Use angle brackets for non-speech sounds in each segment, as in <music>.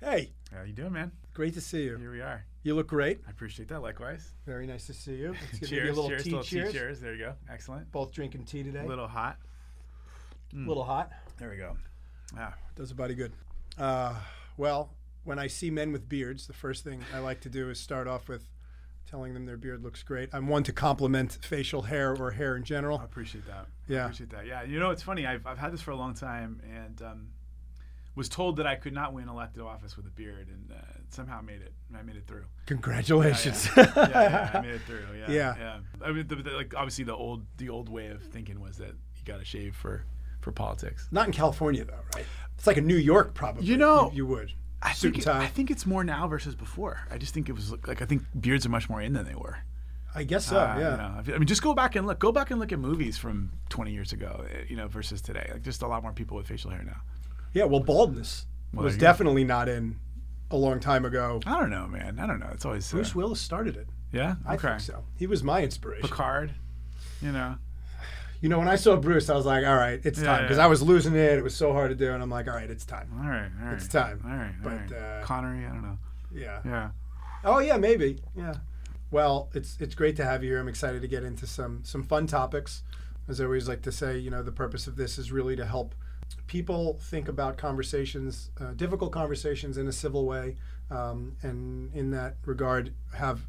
Hey, How you doing, man? great to see you. Here we are. You look great. I appreciate that. Likewise. Very nice to see you. <laughs> Cheers. you a little cheers. tea little cheers. tea cheers. There you go. Excellent. Both drinking tea today. A little hot. A little hot. There we go. Ah, Does a body good. Uh, well, when I see men with beards, the first thing I like to do is start off with telling them their beard looks great. I'm one to compliment facial hair or hair in general. I appreciate that. Yeah. I appreciate that. Yeah. You know, it's funny. I've, I've had this for a long time and um, was told that I could not win elected office with a beard and uh, somehow made it. I made it through. Congratulations. yeah, yeah, I made it through. <laughs> Yeah, Yeah. yeah. I mean, the, the, like obviously the old the old way of thinking was that you got to shave for for politics. Not in California though, right? It's like a New York probably. You know- you, you would. I think it-. I think it's more now versus before. I just think it was like I think beards are much more in than they were. I guess so. Uh, yeah. you know, I mean, just go back and look. Go back and look at movies from 20 years ago. uh, You know, versus today. Like just a lot more people with facial hair now. Yeah. Well, baldness Well, was you go. definitely not in a long time ago. I don't know, man. I don't know. It's always uh, Bruce Willis started it. yeah. I Okay. think so. He was my inspiration. Picard. You know. You know, when I saw Bruce, I was like, all right, it's Yeah, time. Because yeah. I was losing it. It was so hard to do. And I'm like, all right, it's time. All right. All right. It's time. All right. But, right. uh, Connery. I don't know. Yeah. Yeah. Oh, yeah, maybe. Yeah. Well, it's it's great to have you here. I'm excited to get into some some fun topics. As I always like to say, you know, the purpose of this is really to help people think about conversations, uh, difficult conversations in a civil way, um, and in that regard, have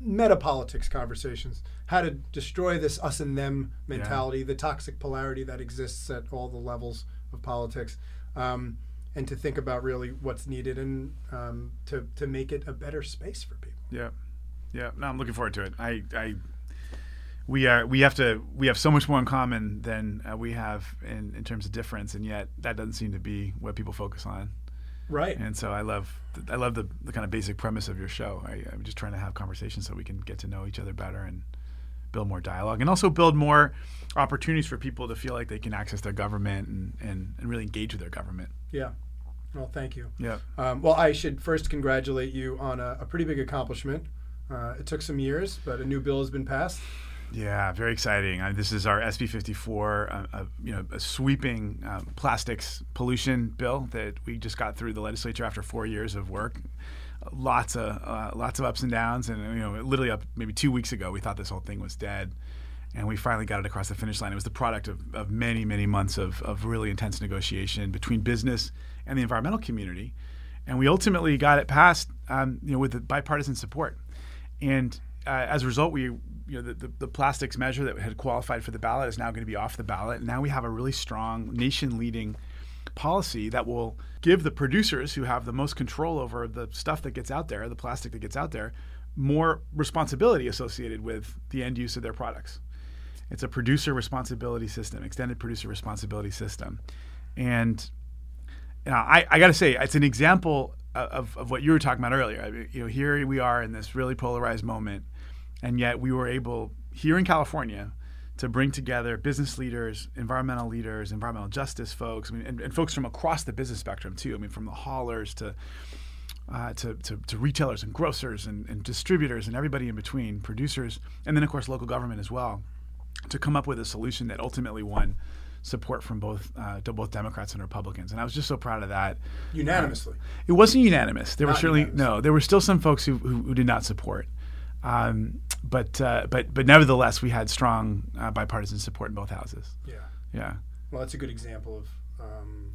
meta politics conversations. How to destroy this us and them mentality, the toxic polarity that exists at all the levels of politics, um, and to think about really what's needed and um, to to make it a better space for people. Yeah, yeah. No, I'm looking forward to it. I, I, we are. We have to. We have so much more in common than uh, we have in, in terms of difference, and yet that doesn't seem to be what people focus on. Right. And so I love. I love the, the kind of basic premise of your show. I, I'm just trying to have conversations so we can get to know each other better and build more dialogue, and also build more opportunities for people to feel like they can access their government and, and, and really engage with their government. Yeah. Well, thank you. Yeah. Um, well, I should first congratulate you on a, a pretty big accomplishment. Uh, it took some years, but a new bill has been passed. Yeah, very exciting. Uh, this is our SB 54, uh, uh, you know, a sweeping um, plastics pollution bill that we just got through the legislature after four years of work. Lots of uh, lots of ups and downs, and you know, literally up maybe two weeks ago, we thought this whole thing was dead, and we finally got it across the finish line. It was the product of, of many many months of, of really intense negotiation between business and the environmental community, and we ultimately got it passed, um, you know, with bipartisan support. And uh, as a result, we you know the, the, the plastics measure that had qualified for the ballot is now going to be off the ballot. And now we have a really strong nation-leading policy that will give the producers who have the most control over the stuff that gets out there, the plastic that gets out there, more responsibility associated with the end use of their products. It's a producer responsibility system, extended producer responsibility system, and you know, I, I got to say, it's an example of, of what you were talking about earlier. I mean, you know, here we are in this really polarized moment, and yet we were able here in California to bring together business leaders, environmental leaders, environmental justice folks, I mean, and, and folks from across the business spectrum too. I mean, from the haulers to uh, to, to, to retailers and grocers and, and distributors and everybody in between, producers, and then of course local government as well, to come up with a solution that ultimately won support from both uh, to both Democrats and Republicans. And I was just so proud of that. Unanimously. It wasn't unanimous. There were certainly no. There were still some folks who, who, who did not support. Um, but uh, but but nevertheless, we had strong uh, bipartisan support in both houses. yeah. Yeah. Well, that's a good example of um,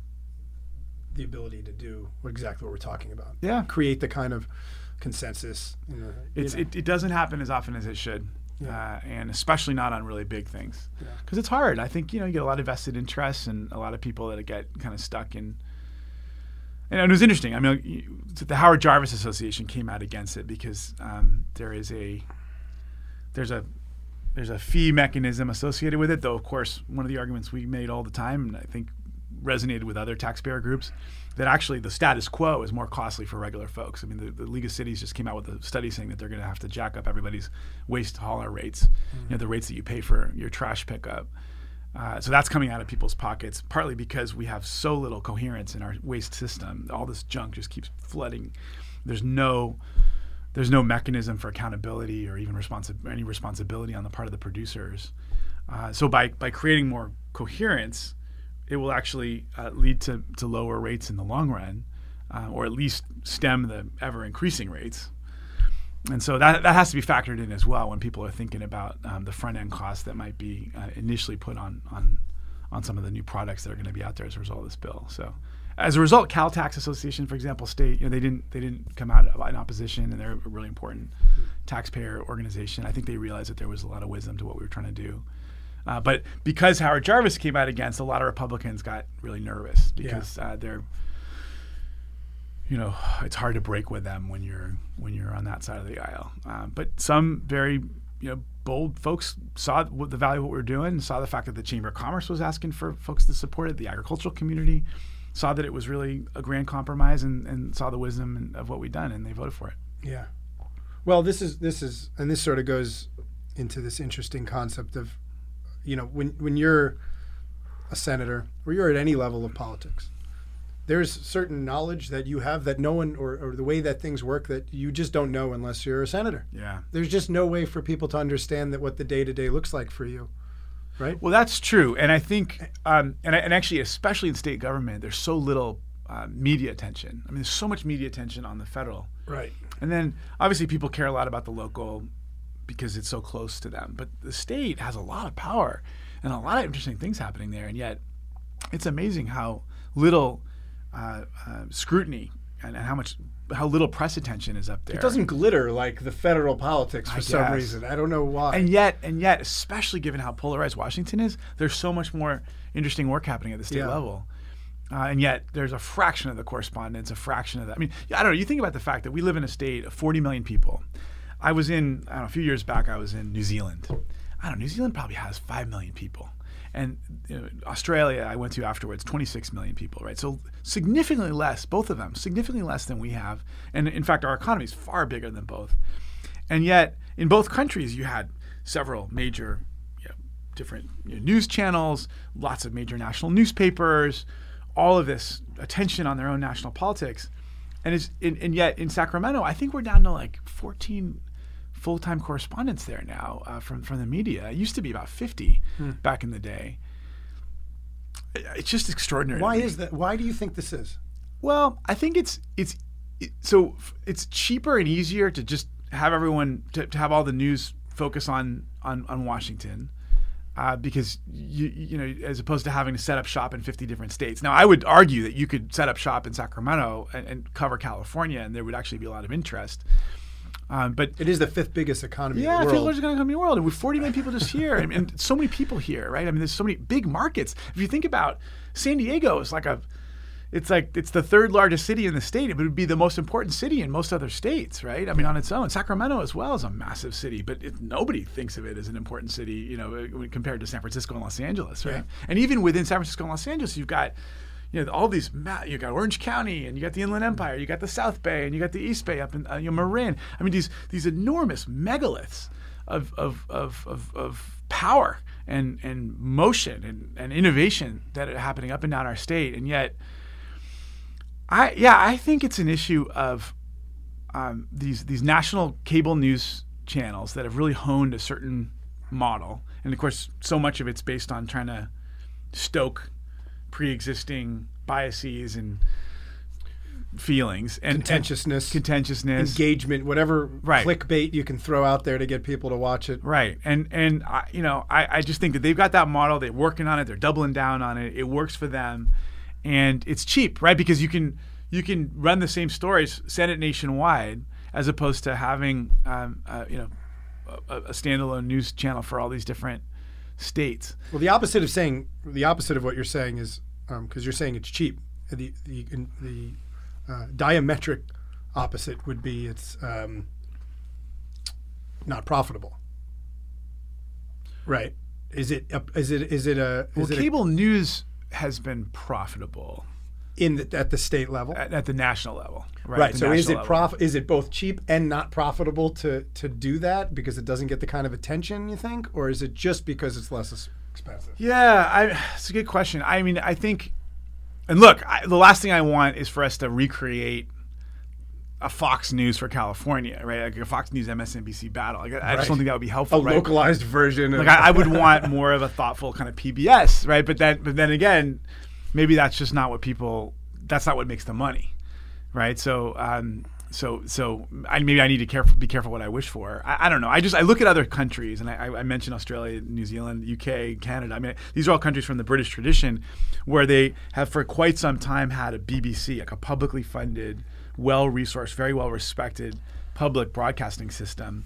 the ability to do exactly what we're talking about. Yeah. Create the kind of consensus. The, It's, it, it doesn't happen as often as it should, Yeah. uh, and especially not on really big things, Yeah. because it's hard. I think you know you get a lot of vested interests and a lot of people that get kind of stuck in. And it was interesting. I mean, the Howard Jarvis Association came out against it because um, there is a there's a there's a fee mechanism associated with it. Though, of course, one of the arguments we made all the time, and I think resonated with other taxpayer groups, that actually the status quo is more costly for regular folks. I mean, the, the League of Cities just came out with a study saying that they're going to have to jack up everybody's waste hauler rates, you know, the rates that you pay for your trash pickup. Uh, so that's coming out of people's pockets, partly because we have so little coherence in our waste system. All this junk just keeps flooding. There's no there's no mechanism for accountability or even responsi- any responsibility on the part of the producers. Uh, so by by creating more coherence, it will actually uh, lead to, to lower rates in the long run. uh, or at least stem the ever increasing rates. And so that, that has to be factored in as well when people are thinking about um, the front end costs that might be uh, initially put on, on on some of the new products that are going to be out there as a result of this bill. So, as a result, Cal Tax Association, for example, state you know they didn't they didn't come out in opposition, and they're a really important taxpayer organization. I think they realized that there was a lot of wisdom to what we were trying to do. Uh, but because Howard Jarvis came out against, a lot of Republicans got really nervous because yeah. uh, they're, you know, it's hard to break with them when you're when you're on that side of the aisle. Uh, but some very, you know, bold folks saw the value of what we were doing, saw the fact that the Chamber of Commerce was asking for folks to support it, the agricultural community saw that it was really a grand compromise, and, and saw the wisdom of what we'd done, and they voted for it. Yeah. Well, this is this is, and this sort of goes into this interesting concept of you know, when when you're a senator or you're at any level of politics, there's certain knowledge that you have that no one or, or the way that things work that you just don't know unless you're a senator. Yeah. There's just no way for people to understand that what the day to day looks like for you. Right. Well, that's true, and I think, um, and, and actually, especially in state government, there's so little uh, media attention. I mean, there's so much media attention on the federal. Right. And then obviously people care a lot about the local because it's so close to them. But the state has a lot of power and a lot of interesting things happening there, and yet it's amazing how little uh, uh, scrutiny and, and, how much how little press attention is up there. It doesn't glitter like the federal politics for I some guess. reason. I don't know why. And yet, and yet, especially given how polarized Washington is, there's so much more interesting work happening at the state yeah. level. Uh, and yet, there's a fraction of the correspondence, a fraction of that. I mean, I don't know. You think about the fact that we live in a state of 40 million people I was in I don't know, a few years back. I was in New Zealand. I don't know. New Zealand probably has five million people, and you know, Australia I went to afterwards, 26 million people. Right, so significantly less. Both of them significantly less than we have, and in fact, our economy is far bigger than both. And yet, in both countries, you had several major, you know, different you know, news channels, lots of major national newspapers, all of this attention on their own national politics. And, and, and yet in Sacramento, I think we're down to like 14 full time correspondents there now uh, from from the media. It used to be about fifty hmm. back in the day. It's just extraordinary. Why is that? Why do you think this is? Well, I think it's it's it, so it's cheaper and easier to just have everyone to, to have all the news focus on on, on Washington. Uh, because you you know as opposed to having to set up shop in 50 different states. Now I would argue that you could set up shop in Sacramento and, and cover California, and there would actually be a lot of interest. Um, but it is the fifth biggest economy. Yeah, in the fifth largest economy in the world, and with 40 million people just here, and, and, so many people here, right? I mean, there's so many big markets. If you think about San Diego, is like a, it's like it's the third largest city in the state. It would be the most important city in most other states, right? I mean, on its own, Sacramento as well is a massive city, but it, nobody thinks of it as an important city, you know, compared to San Francisco and Los Angeles, right? Yeah. And even within San Francisco and Los Angeles, you've got you know all these you got Orange County and you got the Inland Empire, you got the South Bay and you got the East Bay up in uh, you know, Marin. I mean these these enormous megaliths of of of of, of power and and motion and, and innovation that are happening up and down our state, and yet. I yeah, I think it's an issue of um, these these national cable news channels that have really honed a certain model, and of course, so much of it's based on trying to stoke pre-existing biases and feelings and contentiousness, and contentiousness, engagement, whatever right. clickbait you can throw out there to get people to watch it. Right, and and I, you know, I, I just think that they've got that model. They're working on it. They're doubling down on it. It works for them, and it's cheap, right? Because you can you can run the same stories, send it nationwide, as opposed to having um, uh, you know a, a standalone news channel for all these different states. Well, the opposite of saying the opposite of what you're saying is because um, you're saying it's cheap. The the the uh, diametric opposite would be it's um, not profitable. Right? Is it? A, is it? Is it a? Is well, it cable a, news has been profitable in the, at the state level, at, at the national level. Right. right. So is it prof- Is it both cheap and not profitable to to do that because it doesn't get the kind of attention you think, or is it just because it's less expensive? Yeah, I, it's a good question. I mean, I think, and look, I, the last thing I want is for us to recreate a Fox News for California, right? Like a Fox News MSNBC battle. Like, I right. just don't think that would be helpful. A right? localized version. Like I, I, would <laughs> want more of a thoughtful kind of PBS, right? But then, but then again, maybe that's just not what people. That's not what makes the money right? So. Um, so, so I, maybe I need to careful, be careful what I wish for. I, I, don't know. I just I look at other countries, and I, I mentioned Australia, New Zealand, UK, Canada. I mean, these are all countries from the British tradition, where they have for quite some time had a BBC, like a publicly funded, well-resourced, very well-respected public broadcasting system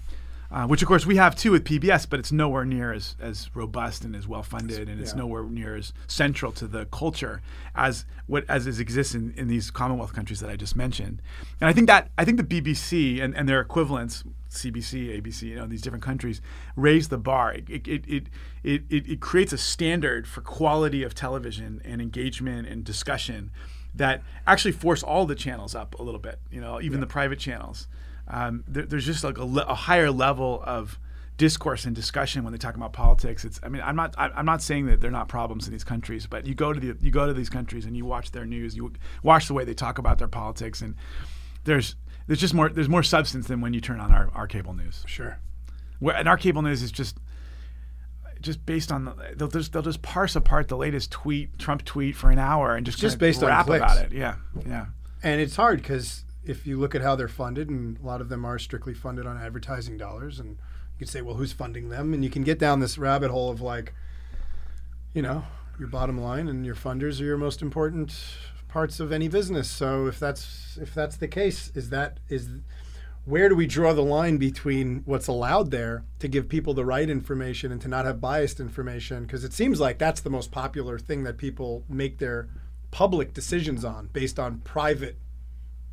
uh, which of course we have too with PBS, but it's nowhere near as, as robust and as well funded, and it's yeah. nowhere near as central to the culture as what as is exists in, in these Commonwealth countries that I just mentioned. And I think that I think the BBC and, and their equivalents, CBC, ABC, you know, these different countries, raise the bar. It it, it, it, it, it creates a standard for quality of television and engagement and discussion that actually force all the channels up a little bit. You know, even yeah. the private channels um, there, there's just like a, le- a, higher level of discourse and discussion when they talk about politics. It's I mean I'm not I, am not saying that they're not problems in these countries, but you go to the you go to these countries and you watch their news, you watch the way they talk about their politics, and there's there's just more there's more substance than when you turn on our, our cable news. Sure. Where, and our cable news is just just based on the, they'll just they'll just parse apart the latest tweet Trump tweet for an hour and just just based rap on about it. Yeah, yeah. And it's hard because if you look at how they're funded, and a lot of them are strictly funded on advertising dollars, and you can say, well, who's funding them? And you can get down this rabbit hole of like, you know, your bottom line and your funders are your most important parts of any business. So if that's if that's the case, is that is where do we draw the line between what's allowed there to give people the right information and to not have biased information? Because it seems like that's the most popular thing that people make their public decisions on based on private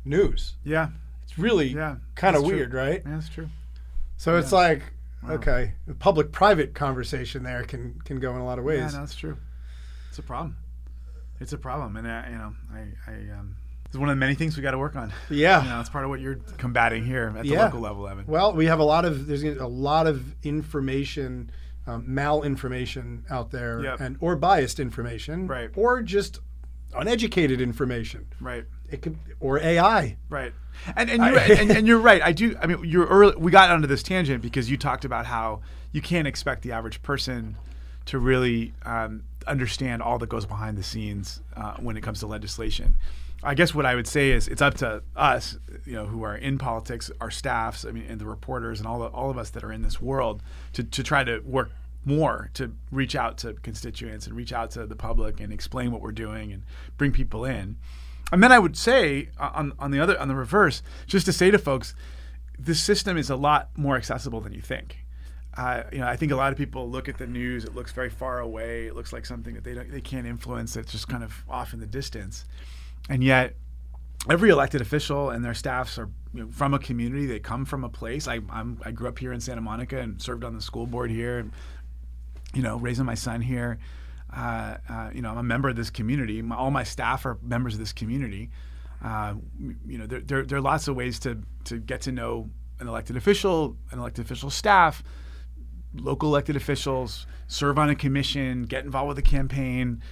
news. Yeah. It's really yeah, kind of weird, right? Yeah, that's true. So yeah. it's like, wow. okay, the public-private conversation there can can go in a lot of ways. Yeah, that's true. It's a problem. It's a problem, and uh, you know, I, I um, it's one of the many things we got to work on. <laughs> Yeah, you know, it's part of what you're combating here at the yeah. local level, Evan. Well, we have a lot of there's a lot of information, um, malinformation out there, yep. and or biased information, right, or just uneducated information, right it could or AI. Right. And and you're, and, <laughs> and, you're right. I do. I mean, you're early. We got onto this tangent because you talked about how you can't expect the average person to really um, understand all that goes behind the scenes uh, when it comes to legislation. I guess what I would say is it's up to us, you know, who are in politics, our staffs, I mean, and the reporters, and all the, all of us that are in this world, to to try to work more to reach out to constituents and reach out to the public and explain what we're doing and bring people in. And then I would say uh, on on the other on the reverse, just to say to folks, this system is a lot more accessible than you think. Uh, you know, I think a lot of people look at the news; it looks very far away. It looks like something that they they can't influence. It's just kind of off in the distance, and yet every elected official and their staffs are you know, from a community. They come from a place. I I'm, i grew up here in Santa Monica and served on the school board here, and you know, raising my son here uh, uh, you know, I'm a member of this community. My, all my staff are members of this community. Uh, you know, there, there, there, are lots of ways to, to get to know an elected official, an elected official staff, local elected officials, serve on a commission, get involved with a campaign,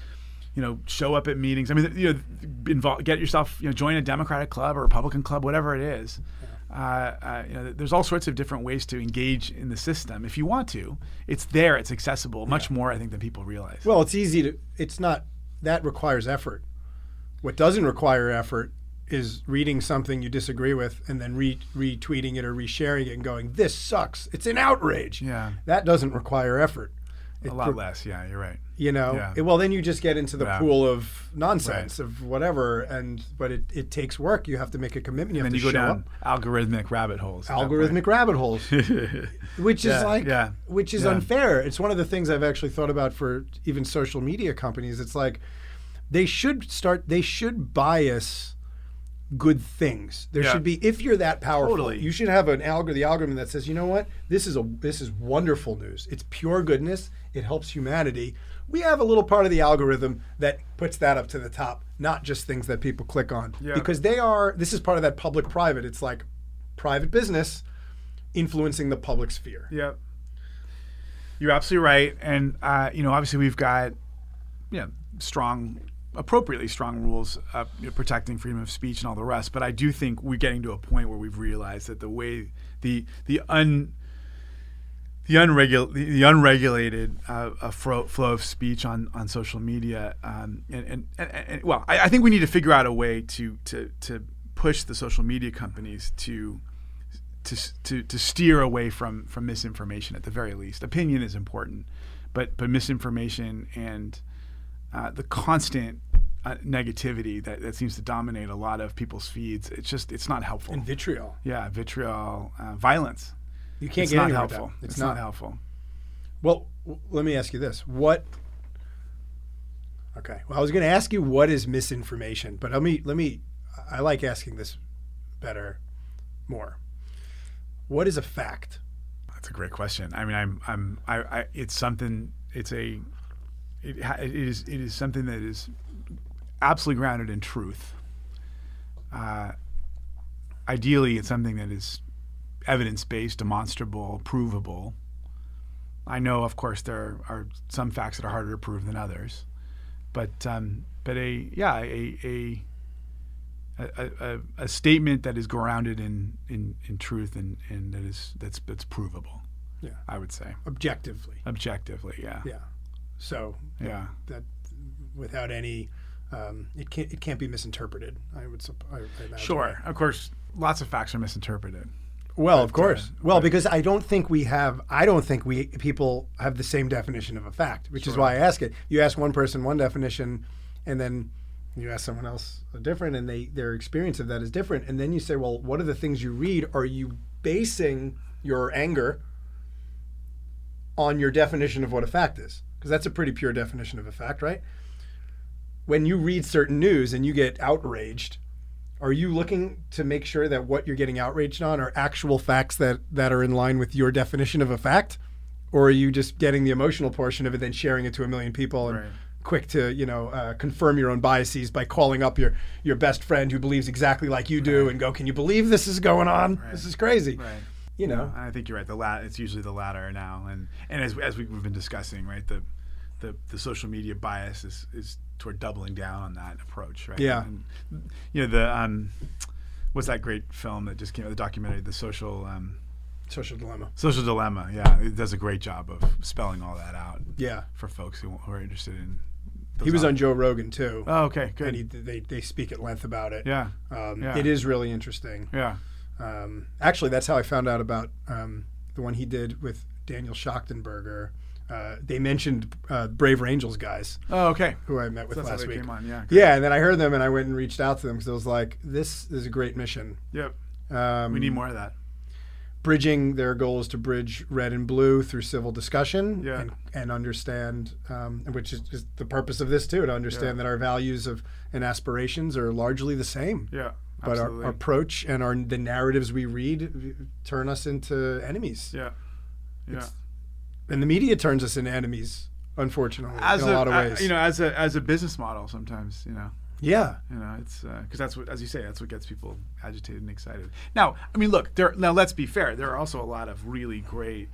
you know, show up at meetings. I mean, you know, involve, get yourself, you know, join a Democratic club or Republican club, whatever it is. Uh, uh, you know, there's all sorts of different ways to engage in the system if you want to. It's there. It's accessible. Much yeah. more, I think, than people realize. Well, it's easy to. It's not that requires effort. What doesn't require effort is reading something you disagree with and then re- retweeting it or resharing it and going, "This sucks. It's an outrage." Yeah, that doesn't require effort. It a lot pro- less. Yeah, you're right. You know, yeah. it, well, then you just get into the yeah. pool of nonsense right. of whatever, and but it, it takes work. You have to make a commitment. You and then you go down up. algorithmic rabbit holes. Algorithmic rabbit holes, <laughs> which is like, yeah. which is unfair. It's one of the things I've actually thought about for even social media companies. It's like they should start. They should bias good things. There yeah. should be if you're that powerful, totally. you should have an algorithm the algorithm that says, "You know what? This is a this is wonderful news. It's pure goodness. It helps humanity." We have a little part of the algorithm that puts that up to the top, not just things that people click on. Yeah. Because they are this is part of that public private. It's like private business influencing the public sphere. Yep. You're absolutely right. And uh, you know, obviously we've got know, strong appropriately strong rules uh, you know, protecting freedom of speech and all the rest. But I do think we're getting to a point where we've realized that the way the the un the, unregul- the, the unregulated uh, uh, flow, flow of speech on, on social media, um, and, and, and, and, well, I, I, think we need to figure out a way to to to push the social media companies to to, to, to steer away from, from misinformation at the very least. Opinion is important, but but misinformation and uh, the constant uh, negativity that, that seems to dominate a lot of people's feeds. It's just it's not helpful. And vitriol. Yeah, vitriol, uh, violence. You can't it's get not helpful. that. It's, not. helpful. Well, w- let me ask you this: What? Okay. Well, I was going to ask you what is misinformation, but let me let me. I like asking this better, more. What is a fact? That's a great question. I mean, I'm I'm I, I it's something. It's a it, it is it is something that is absolutely grounded in truth. Uh, ideally, it's something that is evidence based, demonstrable, provable. I know, of course, there are some facts that are harder to prove than others, but um, but a yeah a a, a a a statement that is grounded in in, in truth and, and that is that's that's provable. Yeah. I would say Objectively. objectively. Yeah. Yeah. So Yeah. that without any, um, it can't it can't be misinterpreted. I would I, I imagine. Sure. Of course, lots of facts are misinterpreted. Well, of But, uh, course. well, but- because I don't think we have. I don't think we people have the same definition of a fact, which is why I ask it. You ask one person one definition, and then you ask someone else a different, and they their experience of that is different. And then you say, well, what are the things you read? Are you basing your anger on your definition of what a fact is? Because that's a pretty pure definition of a fact, right? When you read certain news and you get outraged, are you looking to make sure that what you're getting outraged on are actual facts that, that are in line with your definition of a fact? Or are you just getting the emotional portion of it, then sharing it to a million people and Right. quick to, you know, uh, confirm your own biases by calling up your, your best friend who believes exactly like you do Right. and go, can you believe this is going on? Right. This is crazy. You know, I think you're right. The lat it's usually the latter now, and and as as we've been discussing, right, the the, the social media bias is, is toward doubling down on that approach, right? Yeah. And, you know the um, what's that great film that just came out? The documentary, the social um, social dilemma. social dilemma. Yeah, it does a great job of spelling all that out Yeah. for folks who, who are interested in. He was on Joe Rogan too. Oh, okay, good. and he, they, they speak at length about it. yeah, Um, Yeah. It is really interesting. yeah. Um, actually, that's how I found out about um, the one he did with Daniel Schmachtenberger. Uh, they mentioned uh, Braver Angels guys Oh, okay. who I met with how last week. on. Yeah. Yeah, and then I heard them and I went and reached out to them because I was like, "This is a great mission." Yep. Um, We need more of that. bridging their goal is to bridge red and blue through civil discussion Yeah. and, and understand, um, which is, is the purpose of this too, to understand Yeah. that our values of and aspirations are largely the same. Yeah. But our, our approach and our the narratives we read turn us into enemies, yeah. Yeah. It's- and the media turns us into enemies, unfortunately, as in a, lot of uh, ways. you know, as a as a business model, sometimes you know, yeah, you know, it's because that's what, as you say, that's what gets people agitated and excited. Now, I mean, look, there. Now, let's be fair. There are also a lot of really great,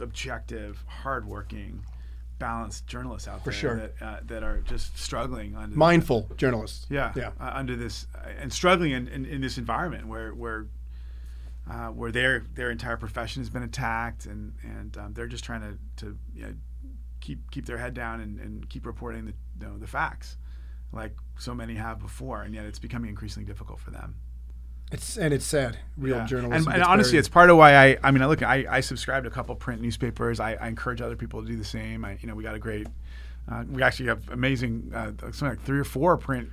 objective, hardworking, balanced journalists out For there sure. that uh, that are just struggling under mindful journalists. yeah, yeah, uh, under this uh, and struggling in, in, in this environment where where uh, where their their entire profession has been attacked and and um, they're just trying to to you know, keep keep their head down and, and keep reporting the you know, the facts like so many have before and yet it's becoming increasingly difficult for them. It's and it's sad. Real Yeah. journalism. And, and honestly, buried. it's part of why I. I mean, I look, I, I subscribe to a couple print newspapers. I, I encourage other people to do the same. I, you know, we got a great. Uh, we actually have amazing, uh, something like three or four print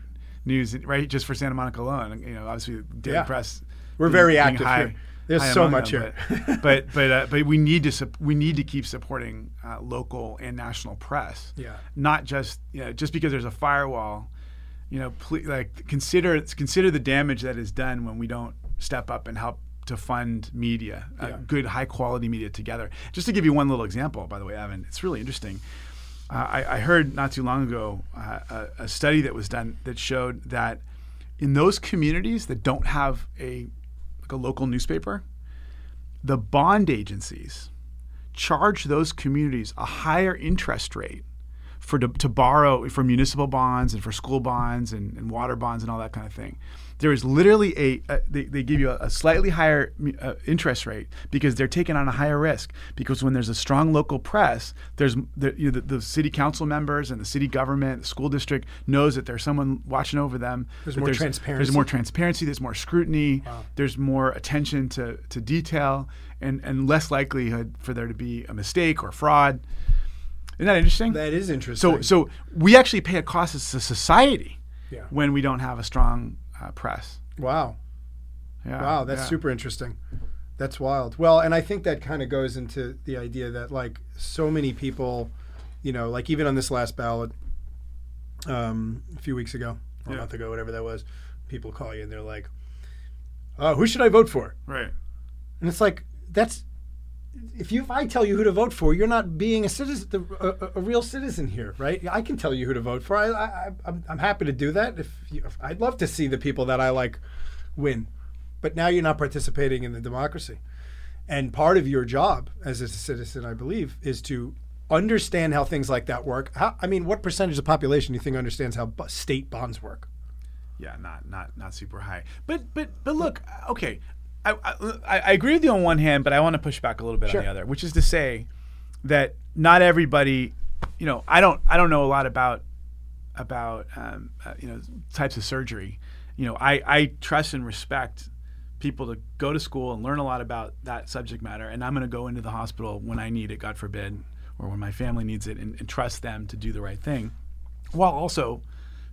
news right just for Santa Monica alone. You know, obviously, Daily Yeah. Press. We're being- very active high- here. There's so much them, here. but but <laughs> but, uh, but we need to sup- we need to keep supporting uh, local and national press. Yeah. Not just you know just because there's a firewall, you know, like consider consider the damage that is done when we don't step up and help to fund media, uh, good high quality media together. Just to give you one little example, by the way, Evan, it's really interesting. Uh, I, I heard not too long ago uh, a, a study that was done that showed that in those communities that don't have a like a local newspaper, the bond agencies charge those communities a higher interest rate for to, to borrow for municipal bonds and for school bonds and, and water bonds and all that kind of thing. There is literally a, a they, they give you a, a slightly higher uh, interest rate because they're taking on a higher risk because when there's a strong local press there's the, you know, the, the, city council members and the city government the school district knows that there's someone watching over them there's more there's, transparency there's more transparency there's more scrutiny wow. there's more attention to, to detail and, and less likelihood for there to be a mistake or fraud isn't that interesting? That is interesting. So, so we actually pay a cost as a society yeah. when we don't have a strong uh, press. Wow. Yeah. Wow, that's yeah. super interesting. That's wild. Well, and I think that kind of goes into the idea that like so many people, you know, like even on this last ballot um, a few weeks ago, or yeah. a month ago, whatever that was, people call you and they're like, "Oh, who should I vote for?" Right. And it's like that's if you if I tell you who to vote for, you're not being a citizen, a, a, real citizen here, right? I can tell you who to vote for. I, I I'm, I'm happy to do that. If, you, if I'd love to see the people that I like win, but now you're not participating in the democracy. And part of your job as a citizen, I believe, is to understand how things like that work. How, I mean, what percentage of the population do you think understands how state bonds work? Yeah, not not not super high. But but but look, okay, I, I, I, agree with you on one hand, but I want to push back a little bit sure. on the other, which is to say that not everybody, you know, I don't I don't know a lot about about um, uh, you know types of surgery. You know, I, I trust and respect people to go to school and learn a lot about that subject matter, and I'm going to go into the hospital when I need it, God forbid, or when my family needs it, and, and trust them to do the right thing, while also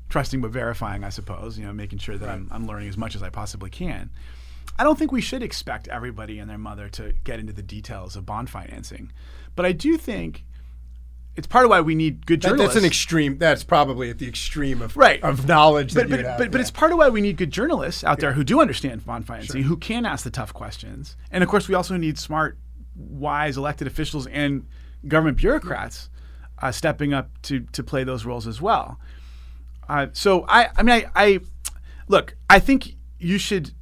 trusting but verifying, I suppose. You know, making sure that right. I'm, I'm learning as much as I possibly can. I don't think we should expect everybody and their mother to get into the details of bond financing, but I do think it's part of why we need good journalists. That, that's an extreme. That's probably at the extreme of right. of knowledge. But but, have, but, yeah. but it's part of why we need good journalists out yeah. there who do understand bond financing, sure. who can ask the tough questions, and of course we also need smart, wise elected officials and government bureaucrats uh, stepping up to to play those roles as well. Uh, so I I mean I, I look I think you should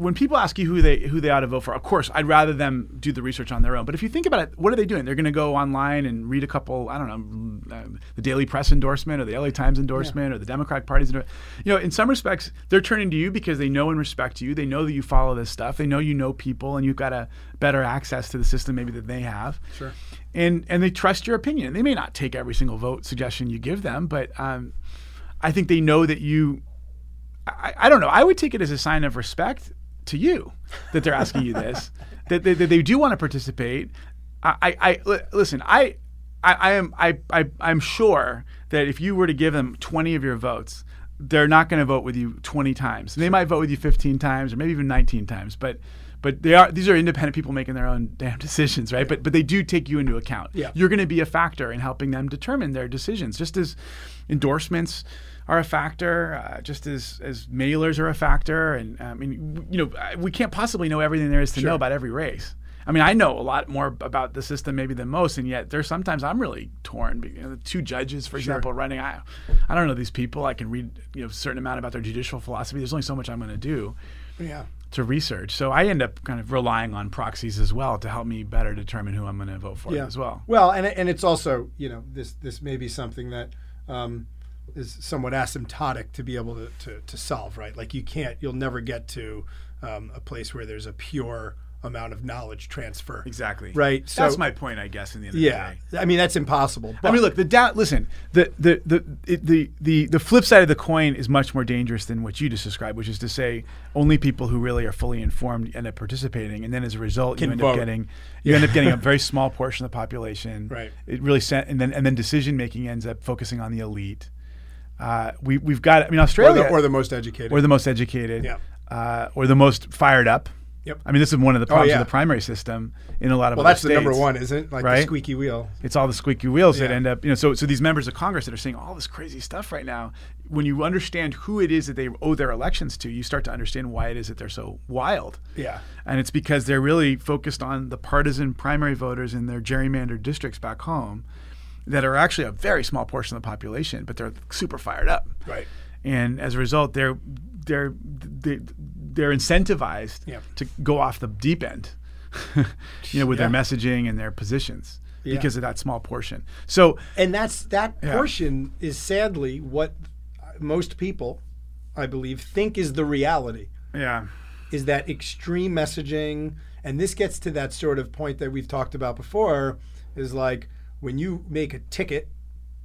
when people ask you who they who they ought to vote for, of course, I'd rather them do the research on their own. But if you think about it, what are they doing? They're going to go online and read a couple, I don't know, uh, the Daily Press endorsement or the LA Times endorsement yeah. or the Democratic Party's endorsement. You know, in some respects, they're turning to you because they know and respect you. They know that you follow this stuff. They know you know people and you've got a better access to the system maybe than they have. Sure. And and they trust your opinion. They may not take every single vote suggestion you give them, but um, I think they know that you. I, I don't know. I would take it as a sign of respect to you that they're asking you this, <laughs> that, that, that, they do want to participate. I, I, I listen. I, I, I am I, I I'm sure that if you were to give them 20 of your votes, they're not going to vote with you 20 times. They might vote with you 15 times or maybe even 19 times, but but they are these are independent people making their own damn <laughs> decisions, right? But but they do take you into account. Yeah. You're going to be a factor in helping them determine their decisions, just as endorsements are a factor, uh, just as as mailers are a factor. And I mean, you know, we can't possibly know everything there is to sure. know about every race. I mean, I know a lot more about the system maybe than most, and yet there's sometimes I'm really torn. You know, the two judges, for sure. example, running. I, I don't know these people. I can read you know a certain amount about their judicial philosophy. There's only so much I'm going to do. Yeah. To research, so I end up kind of relying on proxies as well to help me better determine who I'm going to vote for yeah. as well. Well, and and it's also you know this this may be something that. Um, is somewhat asymptotic to be able to, to, to solve, right? Like you can't, you'll never get to um, a place where there's a pure amount of knowledge transfer. Exactly. Right. So that's my point, I guess. In the end yeah, the I mean that's impossible. I mean, look, the doubt. Listen, the the the, the the the flip side of the coin is much more dangerous than what you just described, which is to say, only people who really are fully informed end up participating, and then as a result, Can you end vote. up getting <laughs> you end up getting a very small portion of the population. Right. It really sent, and then and then decision making ends up focusing on the elite. Uh, we we've got. I mean, Australia or the, or the most educated, or the most educated, yeah, uh, or the most fired up. Yep. I mean, this is one of the problems oh, yeah. of the primary system in a lot of well, that's states, the number one, isn't it? Like right? the squeaky wheel. It's all the squeaky wheels yeah. that end up, you know. So, so these members of Congress that are saying all this crazy stuff right now, when you understand who it is that they owe their elections to, you start to understand why it is that they're so wild. Yeah. And it's because they're really focused on the partisan primary voters in their gerrymandered districts back home that are actually a very small portion of the population, but they're super fired up. Right. And as a result, they're they're they're incentivized yeah. to go off the deep end, <laughs> you know, with yeah. their messaging and their positions. Yeah. because of that small portion. So and that's that portion is sadly what most people, I believe, think is the reality. yeah, is that extreme messaging and this gets to that sort of point that we've talked about before is like when you make a ticket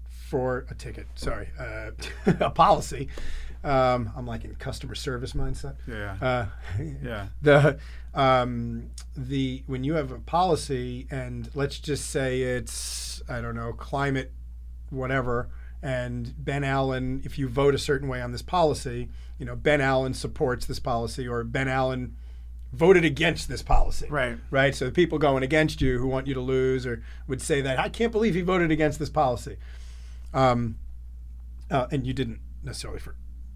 for a ticket sorry uh, <laughs> a policy um, i'm like in customer service mindset. Yeah, uh, <laughs> yeah, <laughs> the um, the when you have a policy and let's just say it's I don't know climate whatever and Ben Allen if you vote a certain way on this policy you know Ben Allen supports this policy or Ben Allen voted against this policy right. right so the people going against you who want you to lose or would say that I can't believe he voted against this policy um, uh, and you didn't necessarily for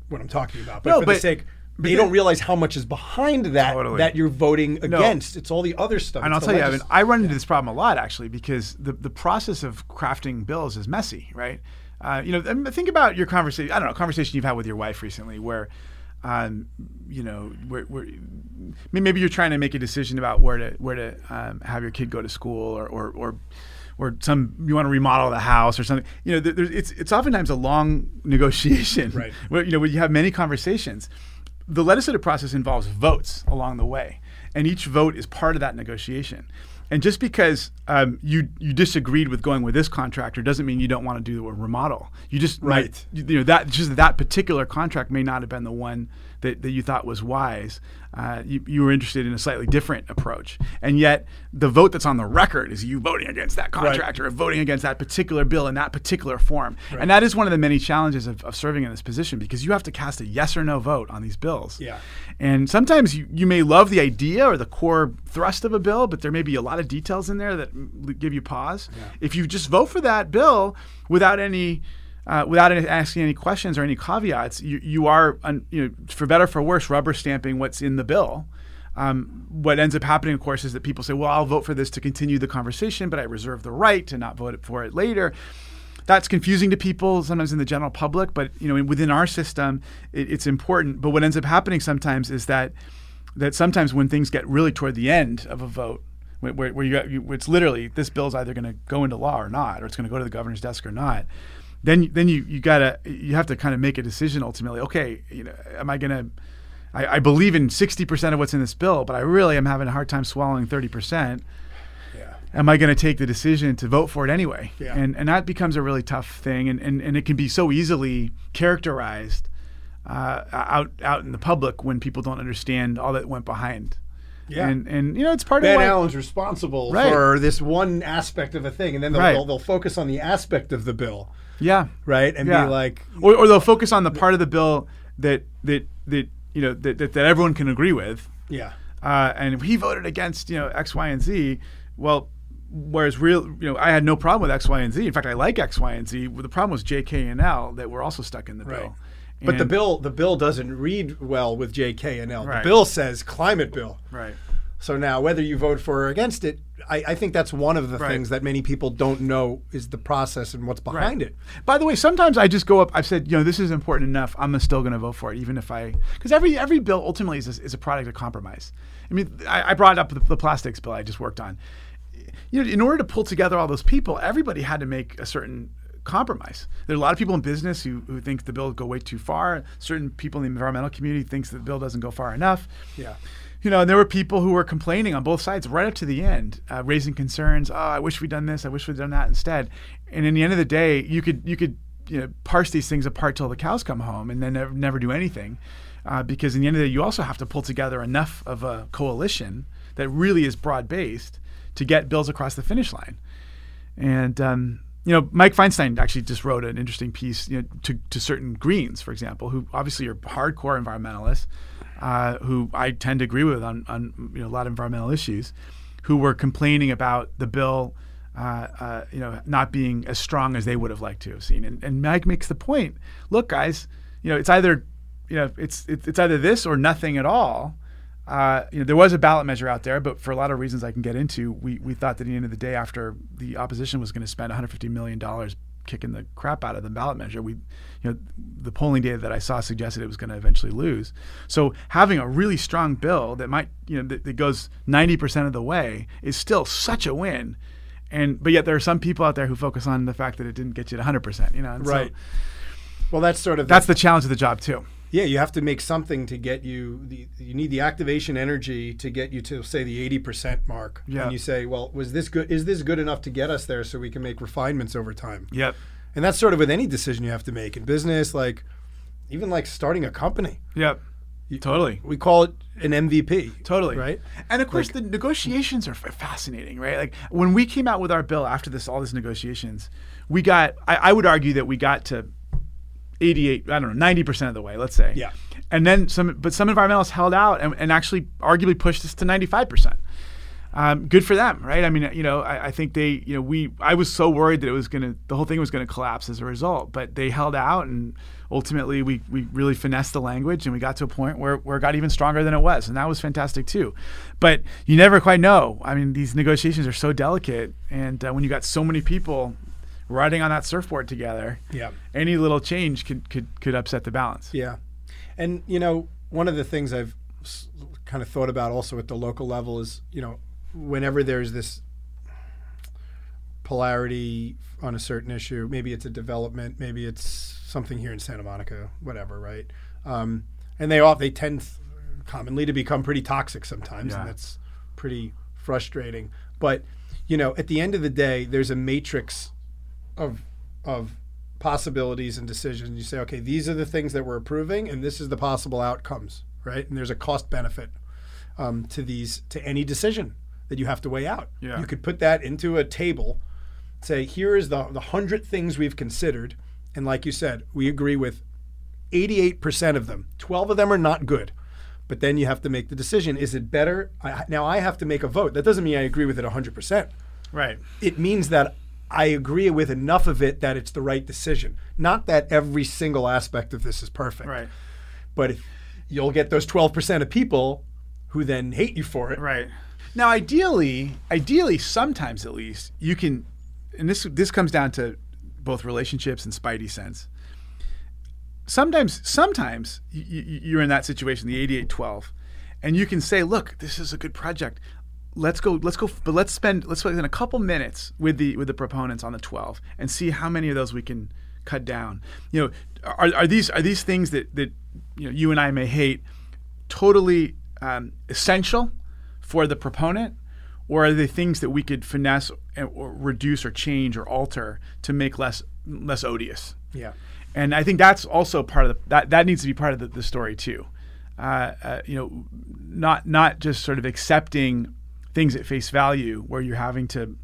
what I'm talking about but No, for but- the sake they the- don't realize how much is behind that Totally. that you're voting against. It's all the other stuff. And I'll tell the you, legis- Evan, I run into this problem a lot actually because the, the process of crafting bills is messy, right? Uh, you know, think about your conversation. I don't know, conversation you've had with your wife recently, where, um, you know, where, where maybe you're trying to make a decision about where to where to um, have your kid go to school, or or, or or some you want to remodel the house or something. You know, there's, it's it's oftentimes a long <laughs> negotiation, Right. <laughs> Where you know where you have many conversations. The legislative process involves votes along the way, and each vote is part of that negotiation. And just because um, you you disagreed with going with this contractor doesn't mean you don't want to do a remodel. You just Right. you, you know that just that particular contract may not have been the one that, that you thought was wise. Uh, you, you were interested in a slightly different approach, and yet the vote that's on the record is you voting against that contractor or voting against that particular bill in that particular form. And that is one of the many challenges of, of serving in this position because you have to cast a yes or no vote on these bills. Yeah. And sometimes you, you may love the idea or the core thrust of a bill, but there may be a lot of details in there that give you pause. If you just vote for that bill without any uh, without any, asking any questions or any caveats, you, you are, un, you know, for better or for worse, rubber stamping what's in the bill. Um, what ends up happening, of course, is that people say, "Well, I'll vote for this to continue the conversation, but I reserve the right to not vote for it later." That's confusing to people sometimes in the general public, but you know, within our system, it, it's important. But what ends up happening sometimes is that that sometimes when things get really toward the end of a vote, where, where, you, you it's literally this bill's either going to go into law or not, or it's going to go to the governor's desk or not. Then then you you gotta you have to kind of make a decision ultimately. Okay, you know, am I going to I, I believe in 60% of what's in this bill, but I really am having a hard time swallowing 30%. yeah. Am I going to take the decision to vote for it anyway? Yeah. And, and that becomes a really tough thing. And, and, and it can be so easily characterized uh, out, out in the public when people don't understand all that went behind. Yeah. And, and you know, it's part Ben of why, Allen's responsible Right. for this one aspect of a thing, and then they'll, Right. they'll, they'll focus on the aspect of the bill, Yeah. right? And Yeah. be like, Or, or they'll focus on the part of the bill that, that, that you know, that, that, that everyone can agree with. yeah, uh, and he voted against you know X, Y, and Z. Well, whereas real, you know, I had no problem with X, Y, and Z. In fact, I like X, Y, and Z. Well, the problem was J, K, and L that were also stuck in the Right. bill. but the bill the bill doesn't read well with J, K, and L. Right. The bill says climate bill. right? So now, whether you vote for or against it, I, I think that's one of the Right. things that many people don't know is the process and what's behind it. By the way, sometimes I just go up. I've said, you know, this is important enough. I'm still going to vote for it, even if I, because every every bill ultimately is a, is a product of compromise. I mean, I, I brought up the, the plastics bill I just worked on. You know, in order to pull together all those people, everybody had to make a certain compromise. There are a lot of people in business who, who think the bill will go way too far. Certain people in the environmental community thinks that the bill doesn't go far enough Yeah. You know, and there were people who were complaining on both sides right up to the end, uh, raising concerns. Oh, I wish we'd done this. I wish we'd done that instead. And in the end of the day, you could you could you know parse these things apart till the cows come home, and then never, never do anything, uh, because in the end of the day, you also have to pull together enough of a coalition that really is broad based to get bills across the finish line. And um, you know, Mike Feinstein actually just wrote an interesting piece you know, to, to certain Greens, for example, who obviously are hardcore environmentalists, uh, who I tend to agree with on, on you know, a lot of environmental issues, who were complaining about the bill, uh, uh, you know, not being as strong as they would have liked to have seen. And, and Mike makes the point: look, guys, you know, it's either, you know, it's it's, either this or nothing at all. Uh, you know, there was a ballot measure out there, but for a lot of reasons I can get into, we, we thought that at the end of the day, after the opposition was going to spend 150 million dollars kicking the crap out of the ballot measure, we, you know, the polling data that I saw suggested it was going to eventually lose. So having a really strong bill that might, you know, that, that goes 90 percent of the way is still such a win. And but yet there are some people out there who focus on the fact that it didn't get you to 100. percent You know, and so Right. Well, that's sort of that's the challenge of the job too. Yeah, you have to make something to get you. The, you need the activation energy to get you to say the eighty percent mark. Yeah. And you say, well, was this good? Is this good enough to get us there so we can make refinements over time? Yep. And that's sort of with any decision you have to make in business, like even like starting a company. Yep. totally. We call it an MVP. Totally. Right. And of course, the negotiations are fascinating, right? Like when we came out with our bill after this, all these negotiations, we got. I, I would argue that we got to eighty-eight. I don't know, ninety percent of the way. Let's say. Yeah. And then some, but some environmentalists held out and, and actually arguably pushed us to ninety-five percent. Um, good for them, right? I mean, you know, I, I think they, you know, we. I was so worried that it was going to, the whole thing was going to collapse as a result, but they held out, and ultimately, we we really finessed the language, and we got to a point where where it got even stronger than it was, and that was fantastic too. But you never quite know. I mean, these negotiations are so delicate, and uh, when you got so many people riding on that surfboard together, Yeah. any little change could could could upset the balance. Yeah. And, you know, one of the things I've kind of thought about also at the local level is, you know, whenever there's this polarity on a certain issue, maybe it's a development, maybe it's something here in Santa Monica, whatever, right? Um, and they all, they tend commonly to become pretty toxic sometimes, Yeah. and that's pretty frustrating. But, you know, at the end of the day, there's a matrix of of possibilities and decisions. You say, okay, these are the things that we're approving, and this is the possible outcomes, right? And there's a cost benefit um, to these to any decision that you have to weigh out. Yeah. You could put that into a table, say, here is the the hundred things we've considered, and like you said, we agree with 88% of them. 12 of them are not good. But then you have to make the decision. Is it better? I, now I have to make a vote. That doesn't mean I agree with it 100% Right. it means that I agree with enough of it that it's the right decision. Not that every single aspect of this is perfect. Right. But if you'll get those 12% of people who then hate you for it. Right. Now, ideally, ideally, sometimes at least you can, and this this comes down to both relationships and spidey sense. Sometimes, sometimes y- y- you're in that situation, the 8812, and you can say, "Look, this is a good project. Let's go. Let's go. But let's spend let's spend a couple minutes with the with the proponents on the 12 and see how many of those we can cut down. You know, are, are these are these things that that you know you and I may hate totally um, essential for the proponent, or are they things that we could finesse or reduce or change or alter to make less less odious? Yeah. And I think that's also part of the, that that needs to be part of the, the story too. Uh, uh, you know, not not just sort of accepting things at face value where you're having to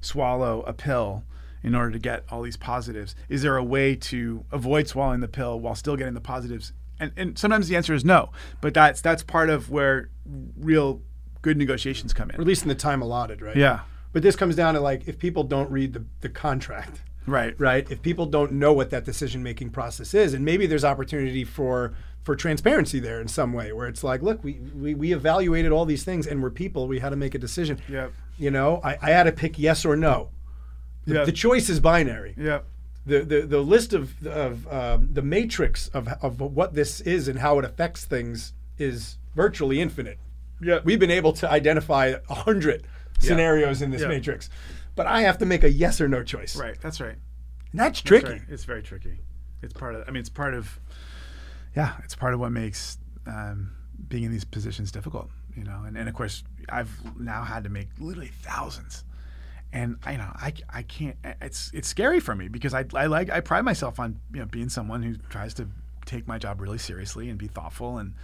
swallow a pill in order to get all these positives. Is there a way to avoid swallowing the pill while still getting the positives? And, and sometimes the answer is no, but that's that's part of where real good negotiations come in. least in the time allotted, right? Yeah, But this comes down to like if people don't read the, the contract, right, right? If people don't know what that decision making process is, and maybe there's opportunity for for transparency there in some way, where it's like, look, we we, we evaluated all these things, and we're people. We had to make a decision. Yep. You know, I, I had to pick yes or no. The, Yep. the choice is binary. Yep. The, the, the list of, of um, the matrix of, of what this is and how it affects things is virtually infinite. Yep. We've been able to identify a hundred scenarios in this Yeah. matrix, but I have to make a yes or no choice. Right. That's right. And that's That's tricky. right. It's very tricky. It's part of. I mean, it's part of. Yeah, it's part of what makes um, being in these positions difficult. You know, and, and of course, I've now had to make literally thousands, and I you know I, I can't. It's it's scary for me because I, I like I pride myself on you know being someone who tries to take my job really seriously and be thoughtful and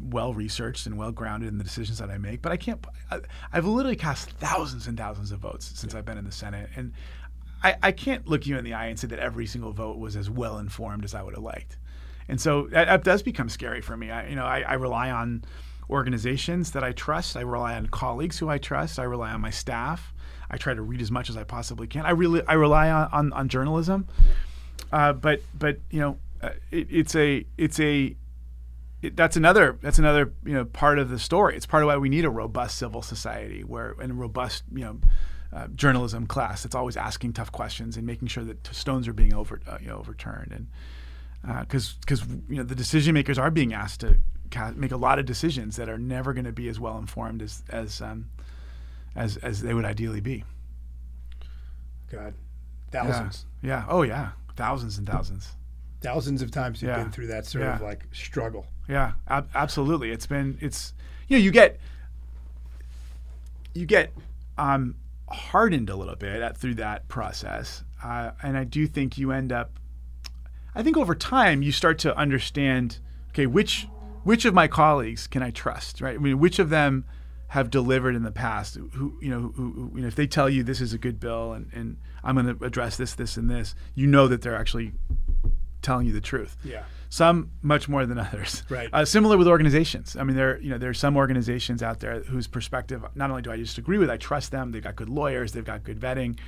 well researched and well grounded in the decisions that I make. But I can't. I, I've literally cast thousands and thousands of votes since I've been in the Senate, and I, I can't look you in the eye and say that every single vote was as well informed as I would have liked. And so that, that does become scary for me. I, you know, I, I rely on organizations that I trust. I rely on colleagues who I trust. I rely on my staff. I try to read as much as I possibly can. I really I rely on on, on journalism. Uh, but but you know, uh, it, it's a it's a it, that's another that's another you know part of the story. It's part of why we need a robust civil society where and a robust you know uh, journalism class that's always asking tough questions and making sure that stones are being over uh, you know overturned and because because you know the decision makers are being asked to ca- make a lot of decisions that are never going to be as well informed as as um, as as they would ideally be. God, thousands, Yeah. Oh yeah. Thousands and thousands. thousands of times you've Yeah. been through that sort of like struggle. Yeah, ab- absolutely. It's been it's you know you get you get um, hardened a little bit at, through that process, uh, and I do think you end up. I think over time you start to understand. Okay, which which of my colleagues can I trust? Right. I mean, which of them have delivered in the past? Who you know, who, who you know, if they tell you this is a good bill and, and I'm going to address this, this, and this, you know that they're actually telling you the truth Yeah. some much more than others. Right. Uh, similar with organizations. I mean, there you know there are some organizations out there whose perspective not only do I just agree with, I trust them. They've got good lawyers. They've got good vetting,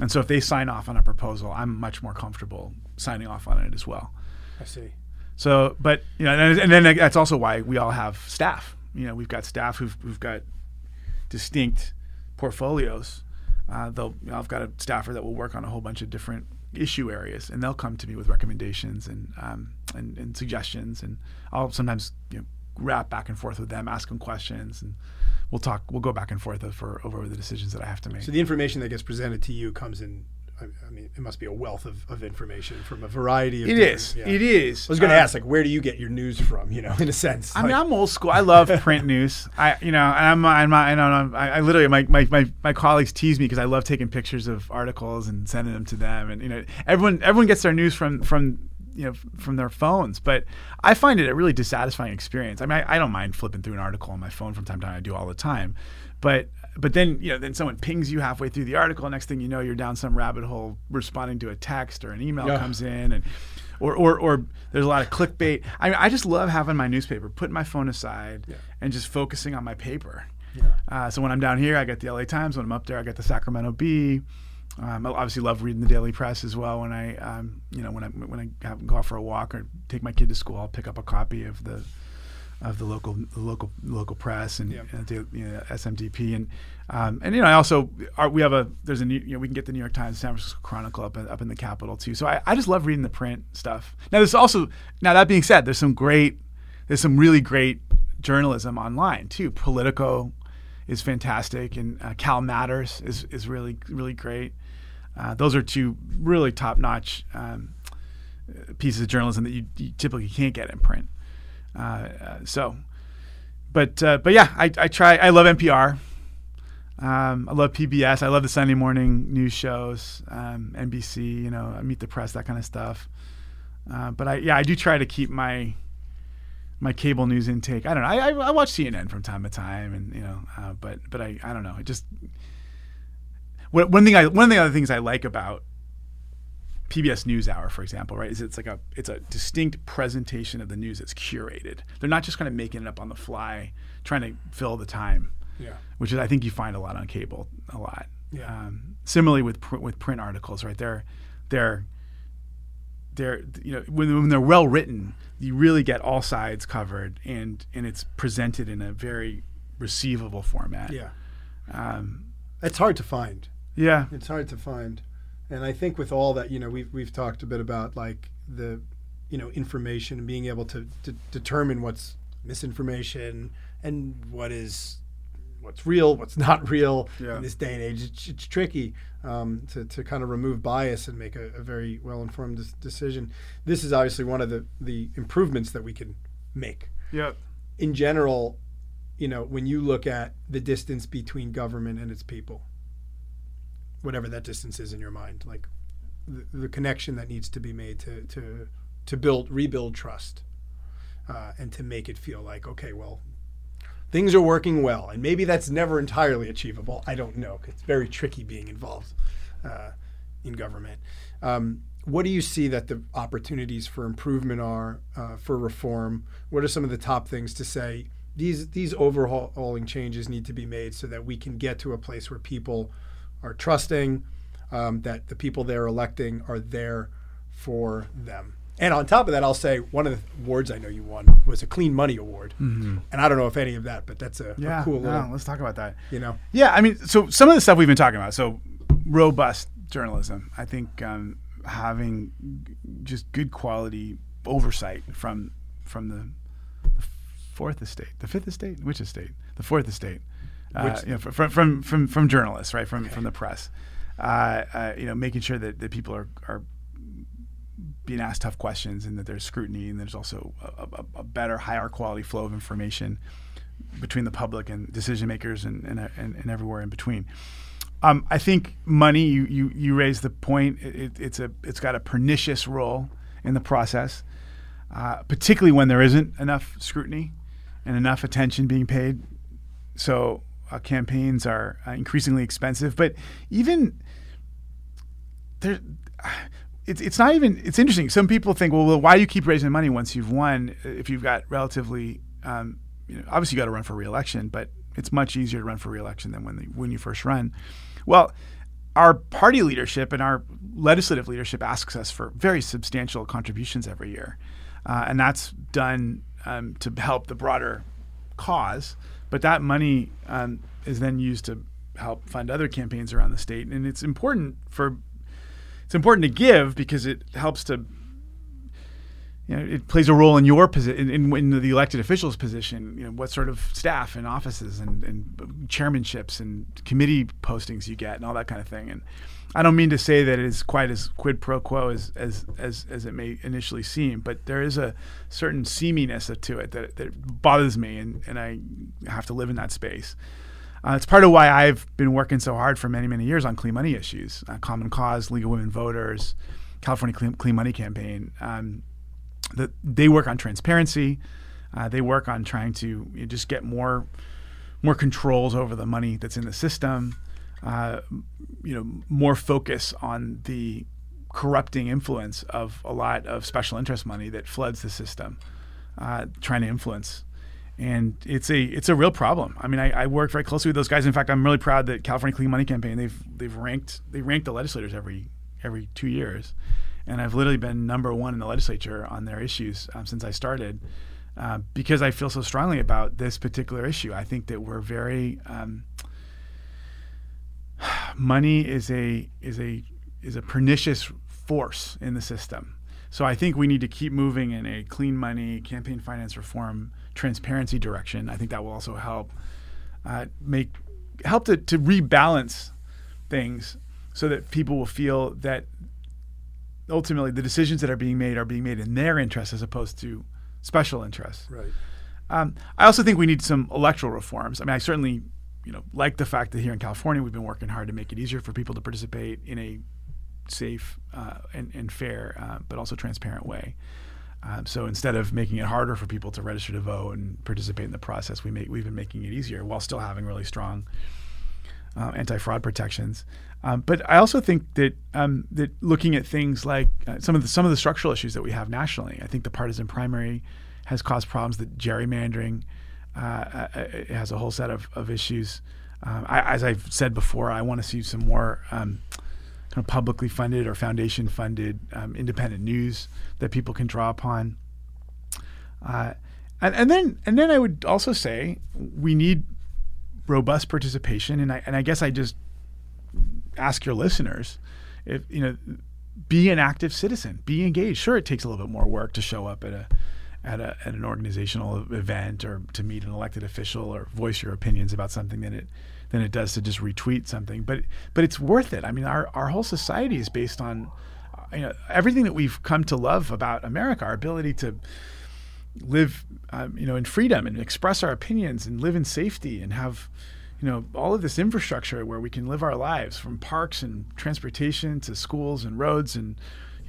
and so if they sign off on a proposal, I'm much more comfortable signing off on it as well. I see. So, but you know, and, and then that's also why we all have staff. You know, we've got staff who've, who've got distinct portfolios. Uh, they'll, you know, I've got a staffer that will work on a whole bunch of different issue areas, and they'll come to me with recommendations and um, and, and suggestions, and I'll sometimes you know rap back and forth with them, ask them questions, and we'll talk. We'll go back and forth for over the decisions that I have to make. So the information that gets presented to you comes in. I, I mean, it must be a wealth of, of information from a variety of. It is. Yeah. It is. I was going to Uh, ask, like, where do you get your news from? You know, <laughs> in a sense. I mean, I'm old school. I love <laughs> print news. I, you know, and I'm, I'm, I don't know. I, I literally, my, my, my, my colleagues tease me because I love taking pictures of articles and sending them to them. And you know, everyone, everyone gets their news from, from, you know, from their phones. But I find it a really dissatisfying experience. I mean, I, I don't mind flipping through an article on my phone from time to time. I do all the time. But, but then, you know, then someone pings you halfway through the article. Next thing you know, you're down some rabbit hole responding to a text or an email Yeah. comes in, and or, or, or there's a lot of clickbait. I mean, I just love having my newspaper, putting my phone aside, Yeah. and just focusing on my paper. Yeah. Uh, so when I'm down here, I get the LA Times. When I'm up there, I get the Sacramento Bee. Um, I obviously love reading the Daily Press as well. When I, um, you know, when I when I have, go out for a walk or take my kid to school, I'll pick up a copy of the of the local the local local press and Yeah. uh, the you know, SMDP and um, and you know I also are, we have a there's a new, you know we can get the New York Times, San Francisco Chronicle up in, up in the Capitol too. So I, I just love reading the print stuff. Now there's also now that being said, there's some great there's some really great journalism online too. Politico is fantastic, and uh, Cal Matters is is really really great. Uh, those are two really top notch um, pieces of journalism that you, you typically can't get in print. Uh, uh, so, but uh, but yeah, I, I try. I love NPR. Um, I love PBS. I love the Sunday morning news shows, um, NBC. You know, Meet the Press, that kind of stuff. Uh, but I yeah, I do try to keep my my cable news intake. I don't know. I, I, I watch CNN from time to time, and you know, uh, but but I I don't know. It just one one thing I one of the other things I like about PBS NewsHour, for example, right, is it's like a it's a distinct presentation of the news that's curated. They're not just kind of making it up on the fly, trying to fill the time, Yeah. which is I think you find a lot on cable, a lot. Yeah. Um, similarly with pr- with print articles, right? They're they're they're you know when, when they're well written, you really get all sides covered, and and it's presented in a very receivable format. Yeah. Um, It's hard to find. Yeah. It's hard to find, and I think with all that, you know, we've we've talked a bit about like the, you know, information and being able to, to determine what's misinformation and what is what's real, what's not <laughs> real Yeah. in this day and age. It's, it's tricky um, to, to kind of remove bias and make a, a very well informed des- decision. This is obviously one of the the improvements that we can make Yep. in general, you know, when you look at the distance between government and its people, whatever that distance is in your mind, like the, the connection that needs to be made to to to build rebuild trust, uh, and to make it feel like okay, well, things are working well, and maybe that's never entirely achievable. I don't know. It's very tricky being involved uh, in government. Um, what do you see that the opportunities for improvement are uh, for reform? What are some of the top things to say? These these overhauling changes need to be made so that we can get to a place where people are trusting um, that the people they're electing are there for them. And on top of that, I'll say one of the awards I know you won was a Clean Money Award, and I don't know if any of that, but that's a, a cool no, little, let's talk about that. you know. Yeah, I mean, so some of the stuff we've been talking about. So robust journalism. I think um, having just good quality oversight from from the, the fourth estate, the fifth estate, which estate, the fourth estate, uh, Which- you know, from from from from journalists, right, from from the press. uh, uh, you know, making sure that, that people are, are being asked tough questions and that there's scrutiny and there's also a, a, a better, higher quality flow of information between the public and decision makers and, and, and, and everywhere in between. Um, I think money. You you you raise the point. It, it's a it's got a pernicious role in the process, uh, particularly when there isn't enough scrutiny and enough attention being paid. So uh, campaigns are uh, increasingly expensive. But even there, <sighs> it's it's not even. It's interesting. Some people think, well, well why do you keep raising money once you've won? If you've got relatively, um, you know, obviously you got to run for reelection, but it's much easier to run for reelection than when the, when you first run. Well, our party leadership and our legislative leadership asks us for very substantial contributions every year, uh, and that's done um, to help the broader cause. But that money um, is then used to help fund other campaigns around the state, and it's important for it's important to give because it helps to you know, it plays a role in your position, in, in, the elected official's position. You know, what sort of staff and offices and, and chairmanships and committee postings you get, and all that kind of thing. And I don't mean to say that it is quite as quid pro quo as as as, as it may initially seem, but there is a certain seaminess to it that, that bothers me, and, and I have to live in that space. Uh, it's part of why I've been working so hard for many, many years on clean money issues, uh, Common Cause, League of Women Voters, California Clean, clean Money Campaign. Um, that they work on transparency. Uh, they work on trying to you know, just get more more controls over the money that's in the system. Uh, you know, more focus on the corrupting influence of a lot of special interest money that floods the system, uh, trying to influence. And it's a it's a real problem. I mean, I, I, work very closely with those guys. In fact, I'm really proud that California Clean Money Campaign they've they've ranked they rank the legislators every every two years, and I've literally been number one in the legislature on their issues um, since I started, uh, because I feel so strongly about this particular issue. I think that we're very um, money is a is a is a pernicious force in the system. So I think we need to keep moving in a clean money campaign finance reform transparency direction. I think that will also help uh, make help to, to rebalance things so that people will feel that ultimately the decisions that are being made are being made in their interest as opposed to special interests. Right. Um, I also think we need some electoral reforms. I mean, I certainly, you know, like the fact that here in California we've been working hard to make it easier for people to participate in a safe uh, and, and, fair, uh, but also transparent way. Um, so instead of making it harder for people to register to vote and participate in the process, we make we've been making it easier while still having really strong uh, anti-fraud protections. Um, but I also think that um, that looking at things like uh, some of the some of the structural issues that we have nationally, I think the partisan primary has caused problems. That gerrymandering uh, uh, uh has a whole set of, of issues. Um, I, as I've said before, I want to see some more um, kind of publicly funded or foundation funded um, independent news that people can draw upon. Uh, and, and then and then I would also say we need robust participation, and I and I guess I just ask your listeners if you know be an active citizen, be engaged. Sure, it takes a little bit more work to show up at a at, a, at an organizational event or to meet an elected official or voice your opinions about something than it than it does to just retweet something. But but it's worth it. I mean, our our whole society is based on you know everything that we've come to love about America, our ability to live um, you know in freedom and express our opinions and live in safety and have you know all of this infrastructure where we can live our lives from parks and transportation to schools and roads and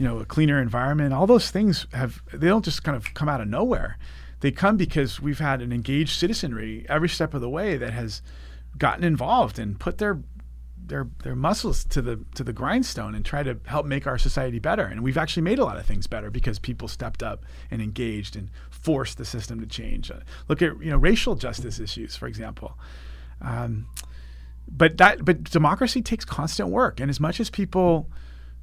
you know a cleaner environment all those things have they don't just kind of come out of nowhere they come because we've had an engaged citizenry every step of the way that has gotten involved and put their their their muscles to the to the grindstone and try to help make our society better. And we've actually made a lot of things better because people stepped up and engaged and forced the system to change. Uh, look at you know racial justice issues, for example. Um, but that but democracy takes constant work, and as much as people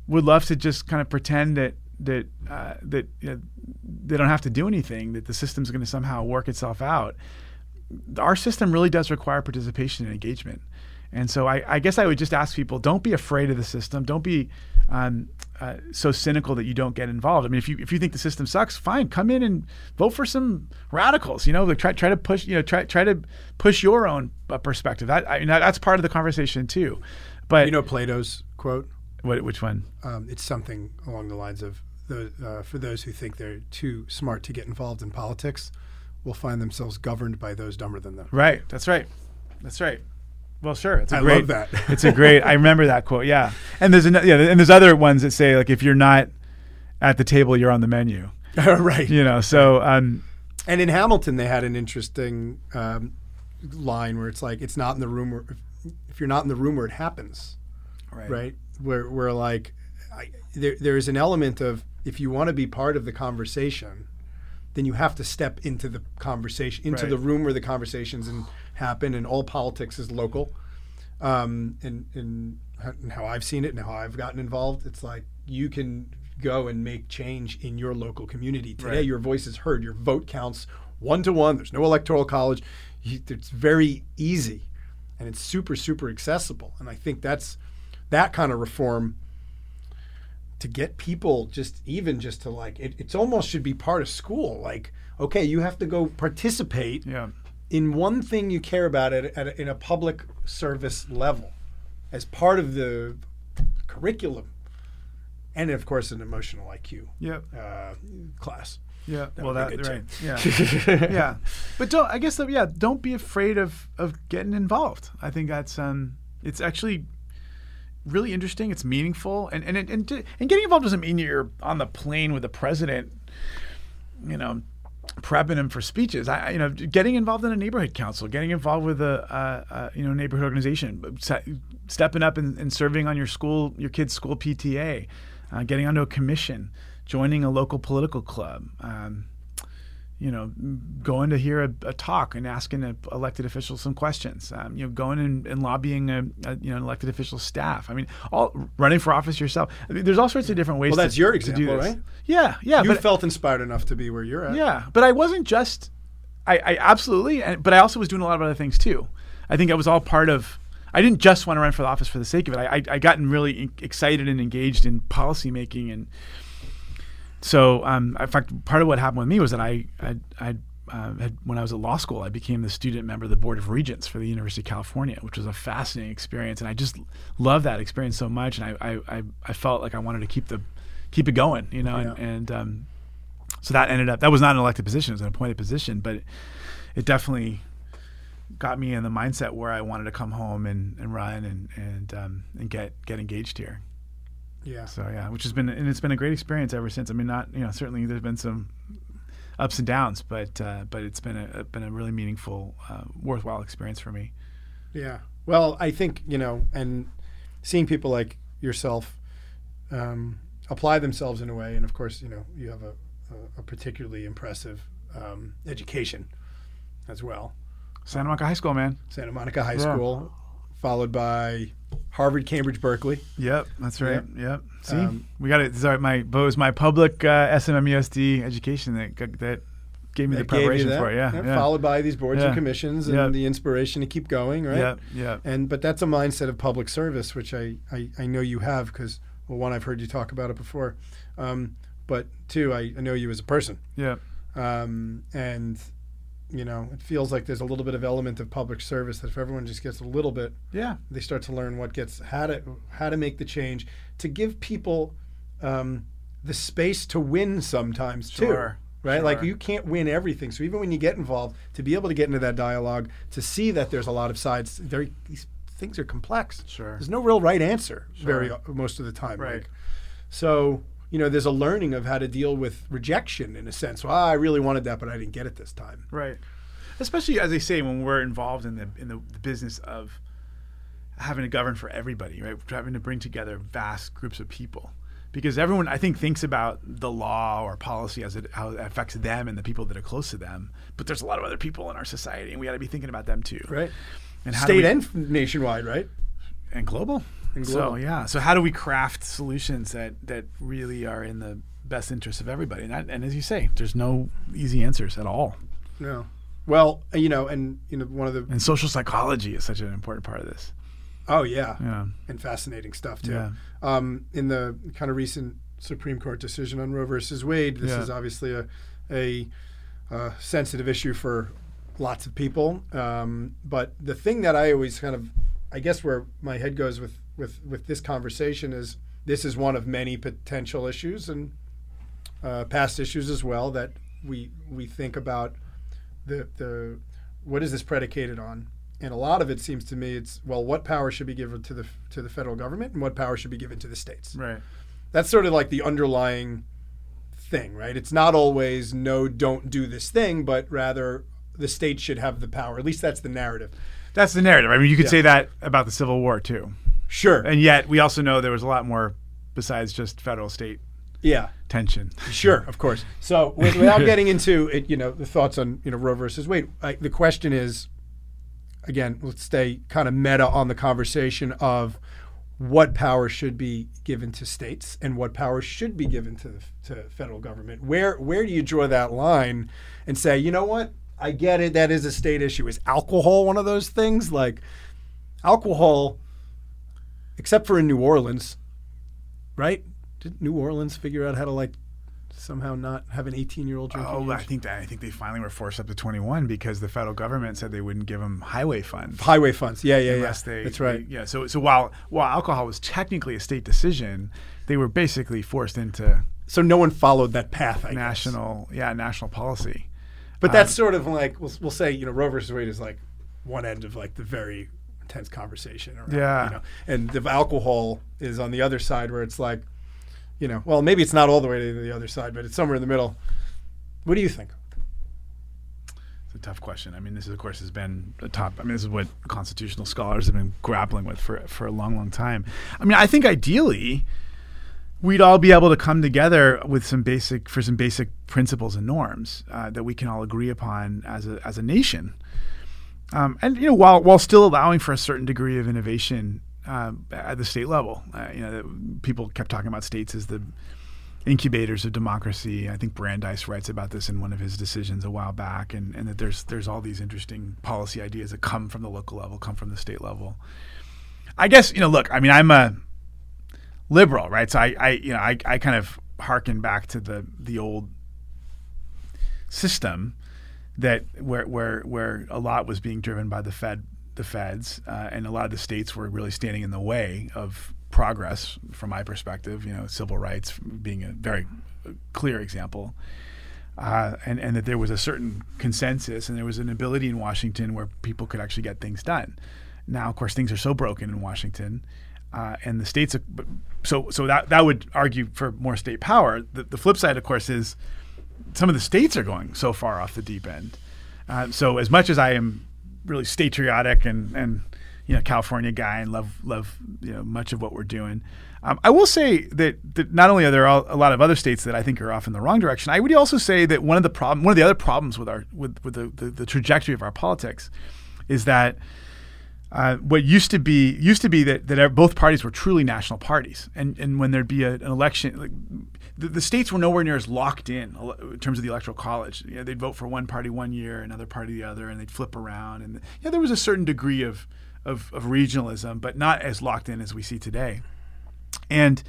would love to just kind of pretend that that uh, that you know, they don't have to do anything, that the system's going to somehow work itself out. Our system really does require participation and engagement. And so I, I, guess I would just ask people: don't be afraid of the system. Don't be um, uh, so cynical that you don't get involved. I mean, if you if you think the system sucks, fine, come in and vote for some radicals. You know, like try try to push you know try try to push your own uh, perspective. That I mean, that, that's part of the conversation too. But You know Plato's quote? What, which one? Um, it's something along the lines of the, uh, for those who think they're too smart to get involved in politics will find themselves governed by those dumber than them. Right. That's right. That's right. Well, sure. It's a I great, love that. <laughs> it's a great. I remember that quote. Yeah. <laughs> And there's another. Yeah. And there's other ones that say like if you're not at the table, you're on the menu. <laughs> right. You know. So um, And in Hamilton, they had an interesting um, line where it's like, it's not in the room where, if you're not in the room where it happens, Right. right? Where, where like, I, there, there's an element of if you want to be part of the conversation, then you have to step into the conversation, into Right. the room where the conversations and happen, and all politics is local. Um, and, and how- and how I've seen it and how I've gotten involved, it's like you can go and make change in your local community. Today, Right. your voice is heard, your vote counts one to one. There's no electoral college. You, it's very easy, and it's super super accessible. And I think that's that kind of reform to get people just even just to like it, it's almost should be part of school. Like okay, you have to go participate yeah. in one thing you care about at, at a, in a public service level as part of the curriculum and of course an emotional IQ Yeah. uh, class. Yeah. That well, that right. Yeah. <laughs> yeah. But don't. I guess. That, yeah. Don't be afraid of of getting involved. I think that's um. It's actually really interesting. It's meaningful, and and and and, getting involved doesn't mean you're on the plane with the president. You know. Prepping him for speeches, I, you know, getting involved in a neighborhood council, getting involved with a, you know, neighborhood organization, stepping up and, and serving on your school, your kid's school PTA, uh, getting onto a commission, joining a local political club, um, you know, going to hear a, a talk and asking a elected officials some questions, um, you know, going and, and lobbying a, a, you know an elected official staff. I mean, all running for office yourself. I mean, there's all sorts of different ways. Well, that's to, your to do example, this. right? Yeah, yeah. you but felt inspired enough to be where you're at. yeah, but I wasn't just. I, I absolutely, but I also was doing a lot of other things too. I think I was all part of. I didn't just want to run for the office for the sake of it. I I, I gotten really in- excited and engaged in policy making, and so um, in fact, part of what happened with me was that I I, I uh, had, when I was at law school, I became the student member of the board of regents for the University of California, which was a fascinating experience, and I just loved that experience so much, and I I, I, felt like I wanted to keep the keep it going, you know, and, and um, so that ended up that was not an elected position; it was an appointed position, but it, it definitely got me in the mindset where I wanted to come home and, and run and and um, and get get engaged here. Yeah. So yeah, which has been and it's been a great experience ever since. I mean, not you know certainly there's been some ups and downs, but uh, but it's been a been a really meaningful, uh, worthwhile experience for me. Yeah. Well, I think, you know, and seeing people like yourself um, apply themselves in a way, and of course, you know, you have a, a, a particularly impressive um, education as well. Santa Monica High School, man. Santa Monica High Yeah. School, followed by Harvard, Cambridge, Berkeley. Yep, that's right. Yep. See, Um, we got it. Sorry, my but it was my public uh, SMMUSD education that that gave me the preparation for it. Yeah, yeah. Followed by these boards and commissions and Yeah. the inspiration to keep going, right? Yeah, yeah. And but that's a mindset of public service, which I, I, I know you have because well, one I've heard you talk about it before, um, but two I, I know you as a person, Yeah. um, and you know it feels like there's a little bit of element of public service that if everyone just gets a little bit, Yeah. they start to learn what gets how to how to make the change to give people um, the space to win sometimes Sure, too. Right, like you can't win everything. So even when you get involved, to be able to get into that dialogue, to see that there's a lot of sides, very these things are complex. Sure. There's no real right answer Sure. very most of the time. Right. Like, so you know, there's a learning of how to deal with rejection in a sense. Well, I really wanted that, but I didn't get it this time. Right. Especially as they say, when we're involved in the in the, the business of having to govern for everybody, right? Having to bring together vast groups of people. Because everyone, I think, thinks about the law or policy as it how it affects them and the people that are close to them. But there's a lot of other people in our society, and we got to be thinking about them too, Right. And how State we- and nationwide, right? and global. And So yeah. So how do we craft solutions that that really are in the best interest of everybody? And, that, and as you say, there's no easy answers at all. No. Well, you know, and you know, one of the And social psychology is such an important part of this. oh yeah, Yeah. and fascinating stuff too. Yeah. Um, in the kind of recent Supreme Court decision on Roe versus Wade, this Yeah. is obviously a, a, uh sensitive issue for lots of people. Um, but the thing that I always kind of I guess where my head goes with with with this conversation is this is one of many potential issues and uh, past issues as well that we we think about the the what is this predicated on? And a lot of it seems to me it's well what power should be given to the to the federal government and what power should be given to the states. Right. That's sort of like the underlying thing right? It's not always no don't do this thing but rather the state should have the power. At least that's the narrative. That's the narrative. I mean you could Yeah. say that about the civil war too sure and yet we also know there was a lot more besides just federal state yeah tension Sure, of course. So, <laughs> with, without getting into it, you know, the thoughts on you know Roe versus Wade, I, the question is, again, let's stay kind of meta on the conversation of what power should be given to states and what power should be given to to federal government. Where where do you draw that line and say, you know what, I get it, that is a state issue. Is alcohol one of those things? Like alcohol, except for in New Orleans, right? Did New Orleans figure out how to like somehow not have an 18 year old drinking? Oh, I think that I think they finally were forced up to 21 because the federal government said they wouldn't give them highway funds highway funds. Yeah, yeah, yeah. they. That's right. they- yeah. So so while while alcohol was technically a state decision, they were basically forced into so no one followed that path. I guess. national yeah national policy. But that's um, sort of like we'll, we'll say you know Roe versus Wade is like one end of like the very intense conversation. Around, Yeah. You know, and the alcohol is on the other side where it's like, you know, well maybe it's not all the way to the other side, but it's somewhere in the middle. What do you think? It's a tough question. I mean, this, is, of course, has been a top. I mean, this is what constitutional scholars have been grappling with for for a long, long time. I mean, I think ideally, we'd all be able to come together with some basic for some basic principles and norms uh, that we can all agree upon as a as a nation. Um, and you know, while while still allowing for a certain degree of innovation uh, at the state level, uh, you know, people kept talking about states as the incubators of democracy. I think Brandeis writes about this in one of his decisions a while back, and, and that there's there's all these interesting policy ideas that come from the local level, come from the state level. I guess you know, look, I mean, I'm a liberal, right? So I, I you know, I, I kind of harken back to the the old system that where where where a lot was being driven by the Fed, the Feds, uh, and a lot of the states were really standing in the way of progress from my perspective. You know, civil rights being a very clear example. Uh, and, and that there was a certain consensus and there was an ability in Washington where people could actually get things done. Now, of course, things are so broken in Washington, uh, and the states. So, so that that would argue for more state power. The, the flip side, of course, is some of the states are going so far off the deep end. Uh, so, as much as I am really statriotic and and you know California guy and love love you know much of what we're doing, um, I will say that that not only are there all, a lot of other states that I think are off in the wrong direction. I would also say that one of the problem, one of the other problems with our with with the, the, the trajectory of our politics, is that uh, what used to be used to be that, that both parties were truly national parties, and and when there'd be a, an election, like, the, the states were nowhere near as locked in in terms of the electoral college. You know, they'd vote for one party one year, another party the other, and they'd flip around. And yeah, there was a certain degree of, of of regionalism, but not as locked in as we see today. And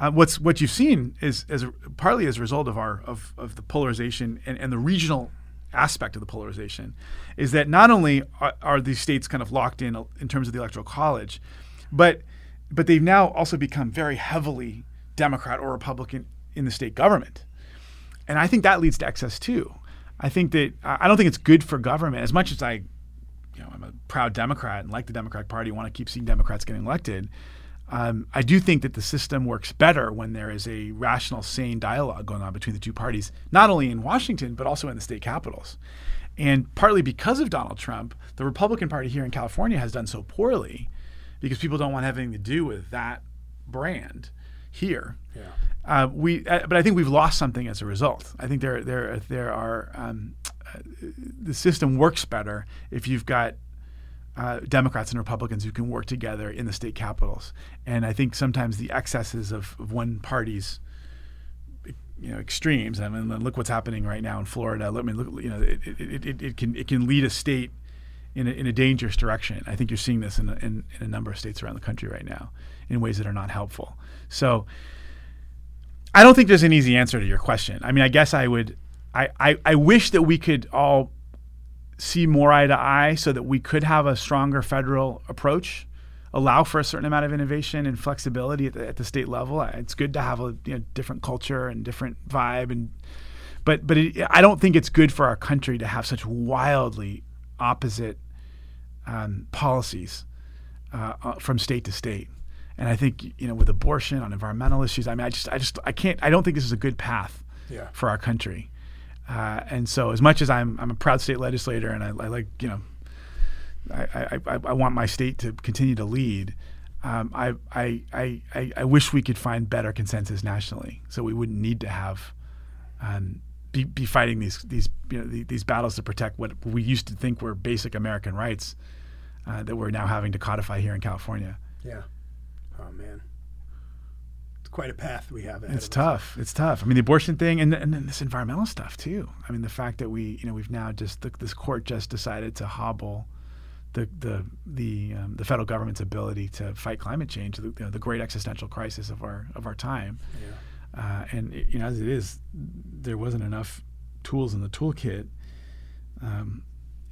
uh, what's what you've seen is as a, partly as a result of our of, of the polarization and, and the regional aspect of the polarization is that not only are, are these states kind of locked in in terms of the electoral college, but but they've now also become very heavily Democrat or Republican in the state government, and I think that leads to excess too. I think that I don't think it's good for government as much as I, you know, I'm a proud Democrat and like the Democratic Party, want to keep seeing Democrats getting elected. Um, I do think that the system works better when there is a rational, sane dialogue going on between the two parties, not only in Washington, but also in the state capitals. And partly because of Donald Trump, the Republican Party here in California has done so poorly because people don't want to have anything to do with that brand here. Yeah. Uh, we, uh, but I think we've lost something as a result. I think there, there, there are um, uh, the system works better if you've got uh, Democrats and Republicans who can work together in the state capitals. And I think sometimes the excesses of, of one party's you know extremes. I mean, look what's happening right now in Florida. Let me look. You know, it, it, it, it can it can lead a state in a, in a dangerous direction. I think you're seeing this in a, in, in a number of states around the country right now in ways that are not helpful. So I don't think there's an easy answer to your question. I mean, I guess I would. I, I, I wish that we could all see more eye to eye so that we could have a stronger federal approach allow for a certain amount of innovation and flexibility at the, at the state level. It's good to have a you know, different culture and different vibe, and but but it, I don't think it's good for our country to have such wildly opposite um, policies uh, uh, from state to state. And I think you know with abortion on environmental issues, I mean, I just I just I can't I don't think this is a good path Yeah. for our country. Uh, and so, as much as I'm I'm a proud state legislator and I, I like you know I, I, I want my state to continue to lead. Um, I, I, I, I wish we could find better consensus nationally, so we wouldn't need to have um, be, be fighting these these you know these battles to protect what we used to think were basic American rights uh, that we're now having to codify here in California. Yeah. Oh man. It's quite a path we have ahead It's of us. tough. It's tough. I mean, the abortion thing, and and then this environmental stuff too. I mean, the fact that we, you know, we've now just the, this court just decided to hobble the the the um, the federal government's ability to fight climate change, the, you know, the great existential crisis of our of our time. Yeah. Uh, and it- you know, as it is, there wasn't enough tools in the toolkit. Um,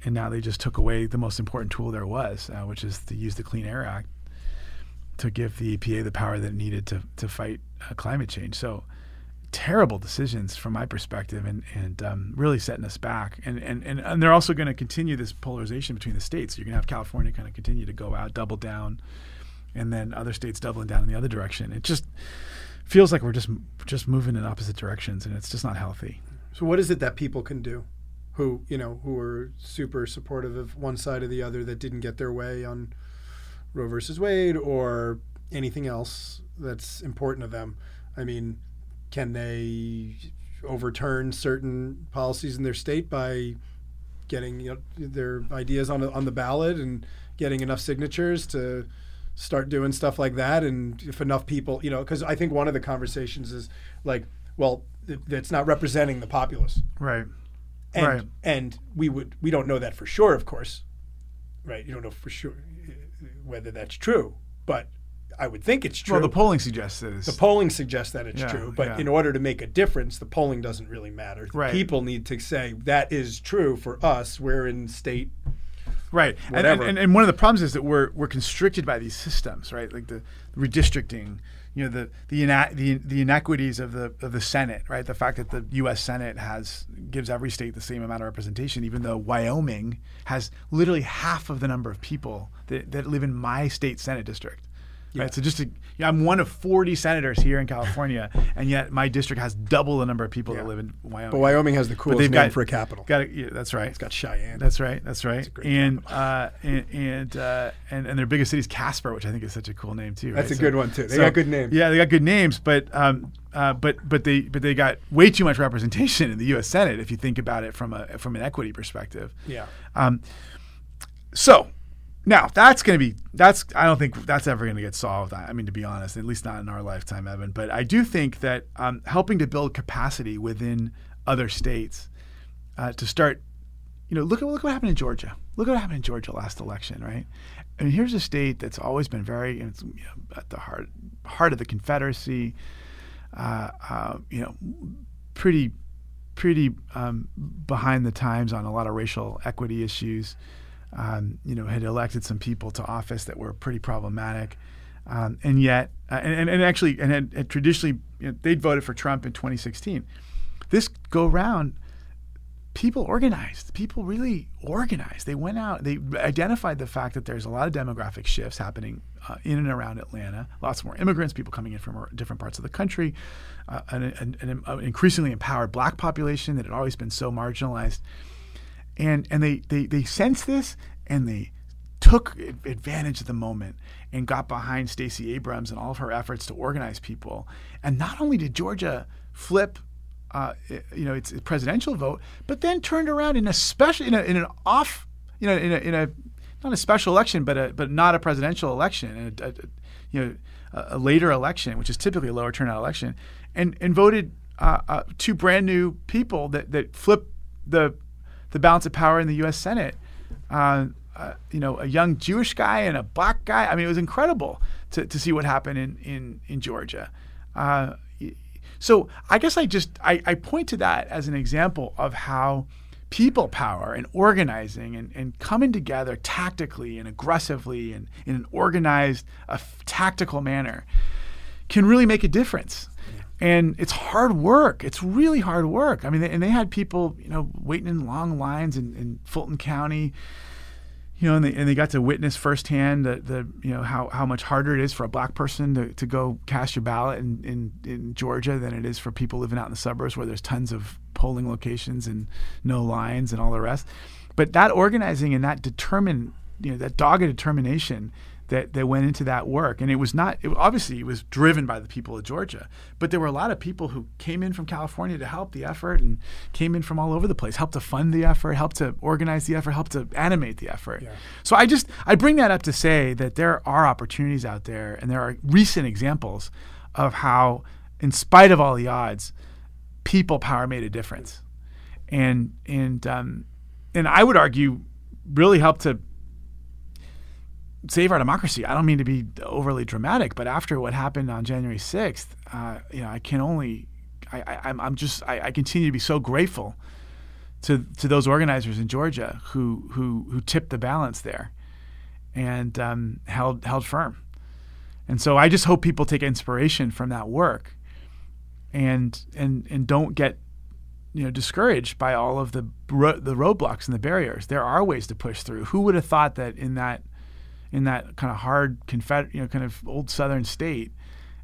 and now they just took away the most important tool there was, uh, which is to use the Clean Air Act to give the EPA the power that it needed to to fight uh, climate change. So terrible decisions from my perspective, and and um, really setting us back. And and and, and they're also going to continue this polarization between the states. You're going to have California kind of continue to go out, double down, and then other states doubling down in the other direction. It just feels like we're just just moving in opposite directions, and it's just not healthy. So what is it that people can do who, you know, who are super supportive of one side or the other that didn't get their way on Roe versus Wade or anything else that's important to them? I mean, can they overturn certain policies in their state by getting you know, their ideas on the, on the ballot and getting enough signatures to start doing stuff like that and if enough people you know because i think one of the conversations is like well th- that's not representing the populace Right. and Right. and we would we don't know that for sure of course right you don't know for sure whether that's true but i would think it's true Well, the polling suggests that it's the polling suggests that it's Yeah, true, but yeah. in order to make a difference, the polling doesn't really matter. Right. People need to say that is true for us. We're in state. Right. And, and, and one of the problems is that we're, we're constricted by these systems, right? Like the redistricting, you know, the the, ina- the the inequities of the of the Senate, right? The fact that the U.S. Senate has gives every state the same amount of representation, even though Wyoming has literally half of the number of people that, that live in my state Senate district. Right. So just to, yeah, I'm one of 40 senators here in California, <laughs> and yet my district has double the number of people that live in Wyoming. But Wyoming has the coolest name got- for a capital. Got it. Yeah, that's right. it's got Cheyenne. That's right. That's right. great And, uh, and and uh, and and their biggest city is Casper, which I think is such a cool name too. That's right? a good one, too. They got good names. Yeah, they got good names, but um, uh, but but they but they got way too much representation in the U.S. Senate if you think about it from a from an equity perspective. yeah. Um, so now that's going to be that's I don't think that's ever going to get solved. I mean, to be honest, at least not in our lifetime, Evan. But I do think that um, helping to build capacity within other states uh, to start, you know, look at look what happened in Georgia. Look at what happened in Georgia last election, right? I mean, here's a state that's always been very you know, at the heart heart of the Confederacy. Uh, uh, you know, pretty pretty um, behind the times on a lot of racial equity issues. Um, you know, had elected some people to office that were pretty problematic, um, and yet, uh, and, and, actually, and had, had traditionally, you know, they'd voted for Trump in 2016. This go round, people organized. People really organized. They went out. They identified the fact that there's a lot of demographic shifts happening uh, in and around Atlanta. Lots more immigrants, people coming in from different parts of the country, uh, an, an, an, an increasingly empowered black population that had always been so marginalized. And and they they they sensed this and they took advantage of the moment and got behind Stacey Abrams and all of her efforts to organize people. And not only did Georgia flip uh, you know, its presidential vote, but then turned around in a special, in, a, in an off, you know, in a, in a not a special election, but a, but not a presidential election, a, a, you know, a, a later election, which is typically a lower turnout election, and and voted uh, uh, two brand new people that that flip the the balance of power in the U.S. Senate. Uh, uh, you know, a young Jewish guy and a black guy. I mean, it was incredible to, to see what happened in in in Georgia. Uh, so I guess I just I, I point to that as an example of how people power and organizing and, and coming together tactically and aggressively and in an organized, a tactical manner can really make a difference. And it's hard work. It's really hard work. I mean, and they had people, you know, waiting in long lines in, in Fulton County, you know, and they, and they got to witness firsthand the, the you know how, how much harder it is for a black person to, to go cast your ballot in, in, in Georgia than it is for people living out in the suburbs where there's tons of polling locations and no lines and all the rest. But that organizing and that determined, you know, that dogged determination that, that went into that work. And it was not, it, obviously, it was driven by the people of Georgia, but there were a lot of people who came in from California to help the effort and came in from all over the place, helped to fund the effort, helped to organize the effort, helped to animate the effort. Yeah. So I just, I bring that up to say that there are opportunities out there and there are recent examples of how, in spite of all the odds, people power made a difference. And, and, um, and I would argue really helped to save our democracy. I don't mean to be overly dramatic, but after what happened on January 6th, uh, you know, I can only, I, I, I'm just, I, I, continue to be so grateful to, to those organizers in Georgia who, who, who tipped the balance there and um, held, held firm. And so I just hope people take inspiration from that work and, and, and don't get you know discouraged by all of the the roadblocks and the barriers. There are ways to push through. Who would have thought that in that in that kind of hard Confederate, you know, kind of old Southern state,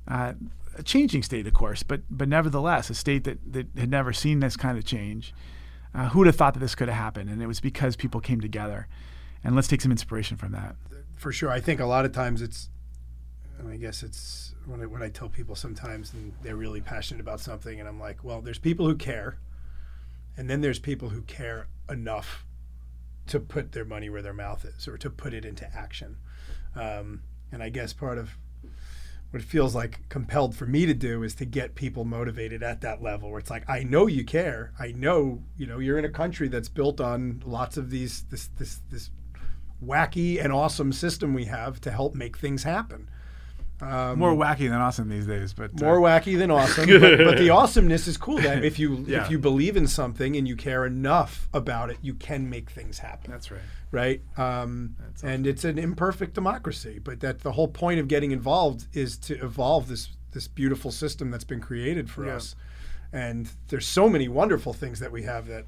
uh, a changing state, of course, but but nevertheless a state that that had never seen this kind of change. Uh, who would have thought that this could have happened? And it was because people came together. And let's take some inspiration from that. For sure, I think a lot of times it's, I guess it's when I, when I tell people sometimes and they're really passionate about something, and I'm like, well, there's people who care, and then there's people who care enough to put their money where their mouth is or to put it into action. Um, and I guess part of what it feels like compelled for me to do is to get people motivated at that level where it's like I know you care. I know, you know, you're in a country that's built on lots of these this this this wacky and awesome system we have to help make things happen. Um, more wacky than awesome these days, but uh, more wacky than <laughs> awesome. but, but, the awesomeness is cool. That if you <laughs> yeah. if you believe in something and you care enough about it, you can make things happen. That's right. Right. Um, That's and it's an imperfect democracy, but that the whole point of getting involved is to evolve this this beautiful system that's been created for yeah. us. And there's so many wonderful things that we have that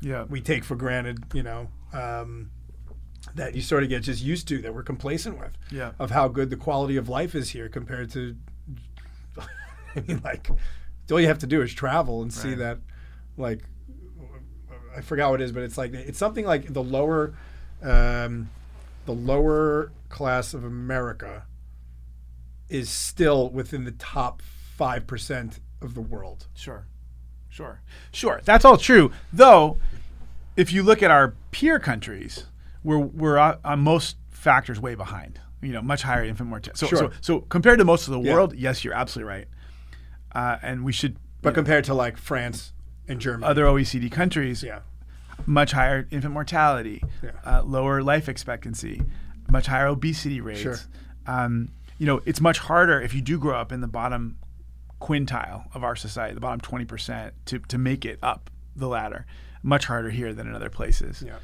yeah. we take for granted. You know. Um, that you sort of get just used to that we're complacent with yeah. of how good the quality of life is here compared to <laughs> I mean like all you have to do is travel and right. see that like I forgot what it is but it's like it's something like the lower um, the lower class of America is still within the top 5% of the world. Sure. Sure. Sure. That's all true. Though if you look at our peer countries we're we're uh, on most factors way behind. You know, much higher infant mortality. So, sure. so, so compared to most of the yeah. world, yes, you're absolutely right. Uh, and we should. But compared know, to like France and Germany, other OECD countries, yeah, much higher infant mortality, yeah. uh, lower life expectancy, much higher obesity rates. Sure. Um, you know, it's much harder if you do grow up in the bottom quintile of our society, the bottom 20%, to, to make it up the ladder. Much harder here than in other places. Yeah.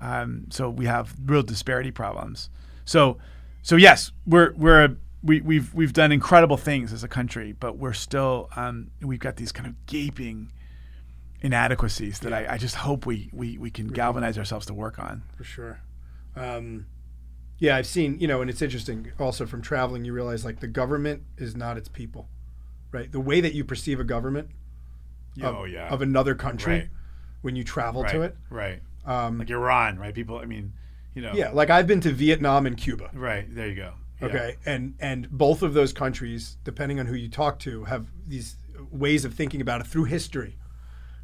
Um, so we have real disparity problems. So, so yes, we're we're a, we, we've we've done incredible things as a country, but we're still um, we've got these kind of gaping inadequacies that yeah. I, I, just hope we, we, we can galvanize ourselves to work on. For sure. Um, yeah, I've seen, you know, and it's interesting also from traveling, you realize like the government is not its people, right? The way that you perceive a government oh, of, yeah. of another country right. when you travel right. to it. Right. Um, like Iran, right? People, I mean, you know. Yeah, like I've been to Vietnam and Cuba. Right there, you go. Yeah. Okay, and and both of those countries, depending on who you talk to, have these ways of thinking about it through history,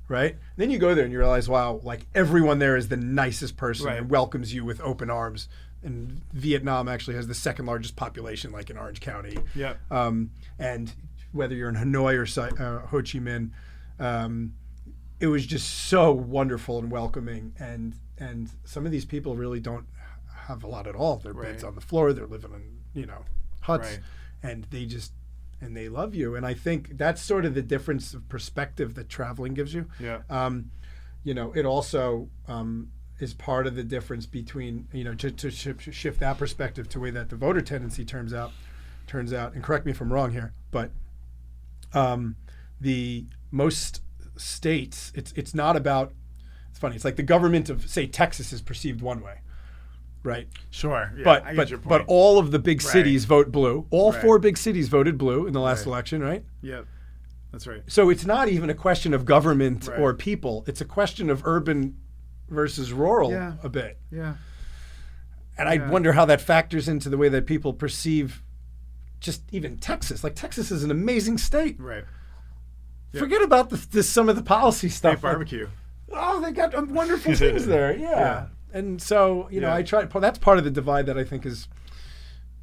right? then you go there and you realize, wow, like everyone there is the nicest person right. and welcomes you with open arms. And Vietnam actually has the second largest population, like in Orange County. Yeah. Um, and whether you're in Hanoi or uh, Ho Chi Minh, um, it was just so wonderful and welcoming and and some of these people really don't have a lot at all their right. beds on the floor they're living in you know huts right. and they just and they love you and i think that's sort of the difference of perspective that traveling gives you yeah um, you know, it also um, is part of the difference between you know to, to shift, shift that perspective to the way that the voter tendency turns out turns out. And correct me if I'm wrong here, but um, the most states, it's it's not about. It's funny. It's like the government of say Texas is perceived one way, right? Sure. Yeah, but but but all of the big Right. cities vote blue. All Right. four big cities voted blue in the last Right. election, right? Yep. That's right. So it's not even a question of government or people. It's a question of urban versus rural Yeah. a bit. Yeah. And I wonder how that factors into the way that people perceive just even Texas. Like Texas is an amazing state. Right. Yeah. Forget about the, the some of the policy stuff. Like, barbecue. oh, they got um, wonderful things there. <laughs> Yeah. Yeah. And so, you know, Yeah. I try that's part of the divide that I think is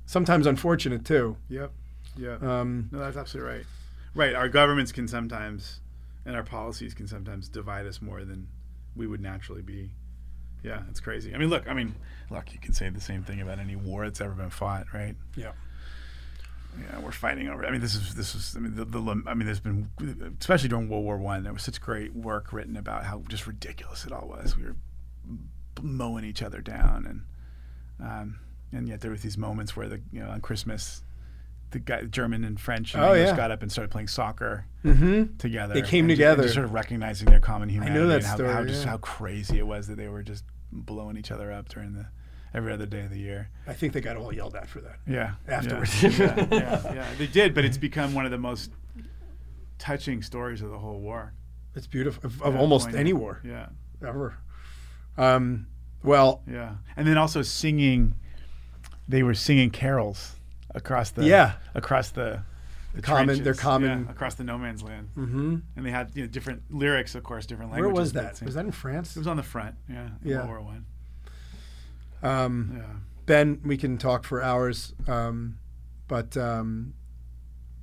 sometimes unfortunate too. Yep. Yeah. Um, No, that's absolutely right. Right. Our governments can sometimes, and our policies can sometimes divide us more than we would naturally be. Yeah, it's crazy. I mean, look. I mean, look. You can say the same thing about any war that's ever been fought, right? yeah. Yeah, we're fighting over. I mean, this is this is. I mean, the, the I mean, there's been, especially during World War One, there was such great work written about how just ridiculous it all was. We were mowing each other down, and um, and yet there were these moments where the you know on Christmas, the guy German and French and Oh, English yeah. got up and started playing soccer Mm-hmm. together. They came together. just sort of recognizing their common humanity. that and how, story, how just how crazy it was that they were just blowing each other up during the every other day of the year. I think they got all yelled at for that. Yeah. Afterwards. Yeah, <laughs> yeah, yeah, yeah. They did, but it's become one of the most touching stories of the whole war. It's beautiful of, of Yeah, almost poignant. any war Yeah. ever. Um, well, Yeah. And then also singing they were singing carols across the Yeah. across the the common- trenches. their common- yeah, across the no man's land. mm-hmm. And they had you know different lyrics, of course, different languages. where languages. was that? Was that in France? It was on the front. Yeah. in Yeah. World War One. Um, Yeah. Ben, we can talk for hours, um, but um,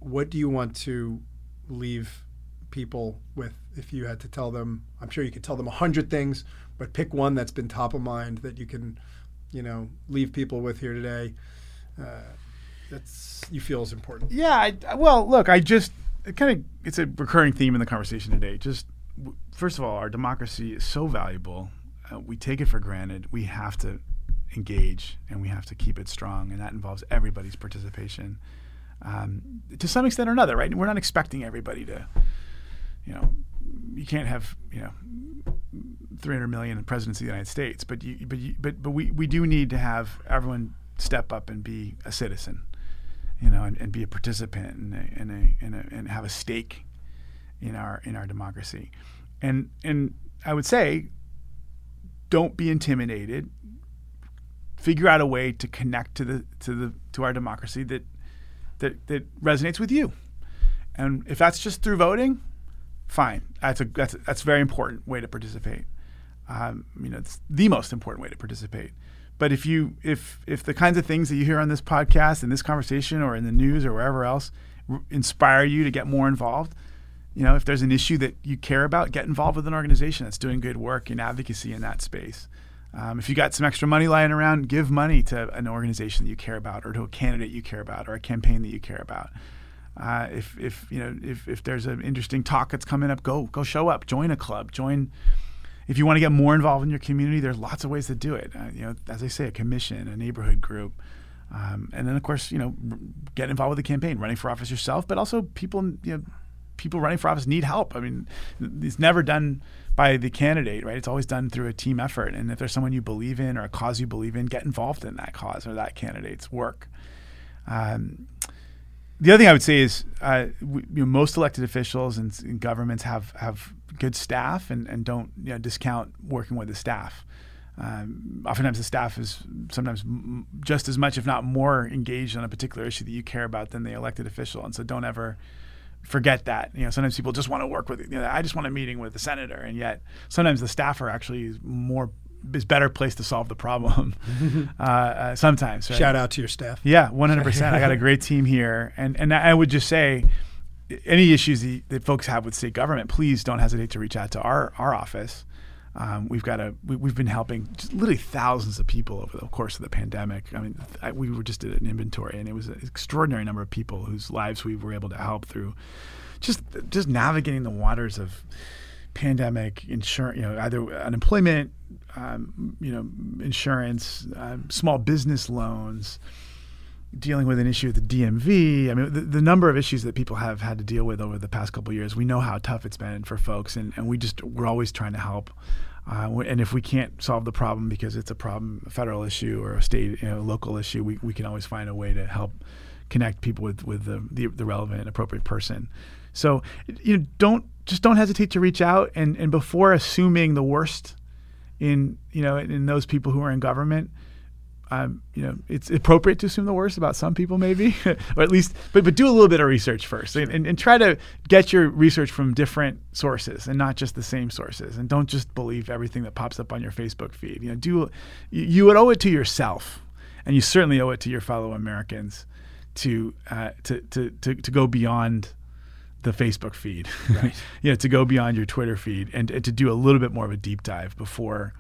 what do you want to leave people with if you had to tell them? I'm sure you could tell them a hundred things, but pick one that's been top of mind that you can, you know, leave people with here today. Uh, that's you feel is important. Yeah. I, well, look, I just it kind of it's a recurring theme in the conversation today. Just first of all, our democracy is so valuable. Uh, we take it for granted. We have to engage and we have to keep it strong, and that involves everybody's participation um, to some extent or another. Right? We're not expecting everybody to, you know, you can't have you know. 300 million in presidency of the United States, but you, but you, but but we, we do need to have everyone step up and be a citizen you know, and, and be a participant and a, and, a, and, a, and have a stake in our in our democracy. And and I would say, don't be intimidated. Figure out a way to connect to the to the to our democracy that that that resonates with you. And if that's just through voting, fine. That's a that's a, that's a very important way to participate. Um, you know, it's the most important way to participate. But if you if if the kinds of things that you hear on this podcast, in this conversation, or in the news, or wherever else, r- inspire you to get more involved, you know, if there's an issue that you care about, get involved with an organization that's doing good work in advocacy in that space. Um, if you got some extra money lying around, give money to an organization that you care about, or to a candidate you care about, or a campaign that you care about. Uh, if if you know if, if there's an interesting talk that's coming up, go go show up, join a club, join. If you want to get more involved in your community, there's lots of ways to do it. Uh, you know, as I say, a commission, a neighborhood group, um, and then of course, you know, get involved with the campaign, running for office yourself, but also people, you know, people running for office need help. I mean, it's never done by the candidate, right? It's always done through a team effort. And if there's someone you believe in or a cause you believe in, get involved in that cause or that candidate's work. Um, the other thing I would say is, uh, we, you know, most elected officials and, and governments have have good staff and, and don't you know, discount working with the staff. Um, oftentimes, the staff is sometimes m- just as much, if not more, engaged on a particular issue that you care about than the elected official. And so, don't ever forget that. You know, sometimes people just want to work with. You know, I just want a meeting with the senator, and yet sometimes the staff are actually more is better placed to solve the problem. <laughs> uh, uh, sometimes, right? Shout out to your staff. Yeah, one hundred percent. I got a great team here, and and I would just say, any issues that, that folks have with state government, please don't hesitate to reach out to our our office. Um, we've got a we, we've been helping literally thousands of people over the course of the pandemic. I mean, I, we were just did an inventory, and it was an extraordinary number of people whose lives we were able to help through just just navigating the waters of pandemic insurance, you know, either unemployment, um, you know, insurance, um, small business loans, dealing with an issue with the DMV. I mean, the, the, number of issues that people have had to deal with over the past couple years, we know how tough it's been for folks, and, and we just we're always trying to help. Uh, and if we can't solve the problem because it's a problem, a federal issue or a state, you know, local issue, we, we can always find a way to help connect people with with the, the, the relevant appropriate person. So you know, don't just don't hesitate to reach out and and before assuming the worst in you know in those people who are in government um, you know, it's appropriate to assume the worst about some people, maybe, <laughs> or at least, but but do a little bit of research first, and, and, and, try to get your research from different sources and not just the same sources, and don't just believe everything that pops up on your Facebook feed. You know, do you, you would owe it to yourself, and you certainly owe it to your fellow Americans to uh, to, to to to go beyond the Facebook feed, right? <laughs> you know, to go beyond your Twitter feed, and, and, to do a little bit more of a deep dive before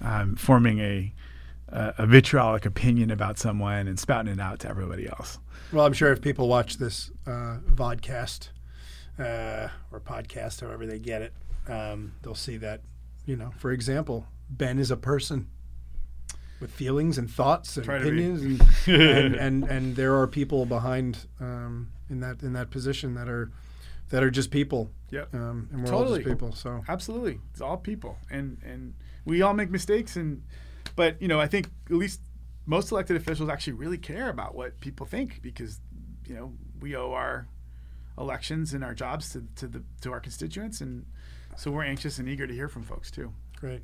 um, forming a a, a vitriolic opinion about someone and spouting it out to everybody else. Well, I'm sure if people watch this uh, vodcast uh, or podcast, however they get it, um, they'll see that, you know, for example, Ben is a person with feelings and thoughts and Try opinions, and, <laughs> and, and, and there are people behind um, in that in that position that are that are just people. Yeah, um, and we're totally. all just people. So absolutely, it's all people, and and we all make mistakes, and but you know, I think at least most elected officials actually really care about what people think because you know we owe our elections and our jobs to to the to our constituents, and so we're anxious and eager to hear from folks too. Great.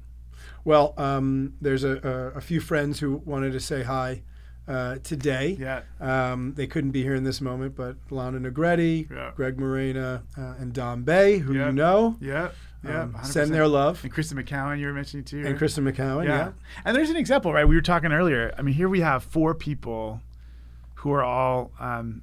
Well, um, there's a, a, a, few friends who wanted to say hi uh, today. Yeah. Um, they couldn't be here in this moment, but Lana Negrete, yeah. Greg Morena, uh, and Don Bay, who yeah. you know. Yeah. Yeah, um, send their love. And Kristin McCowan, you were mentioning too. And Kristin McCowan, yeah. yeah. And there's an example, right? We were talking earlier. I mean, here we have four people who are all, um,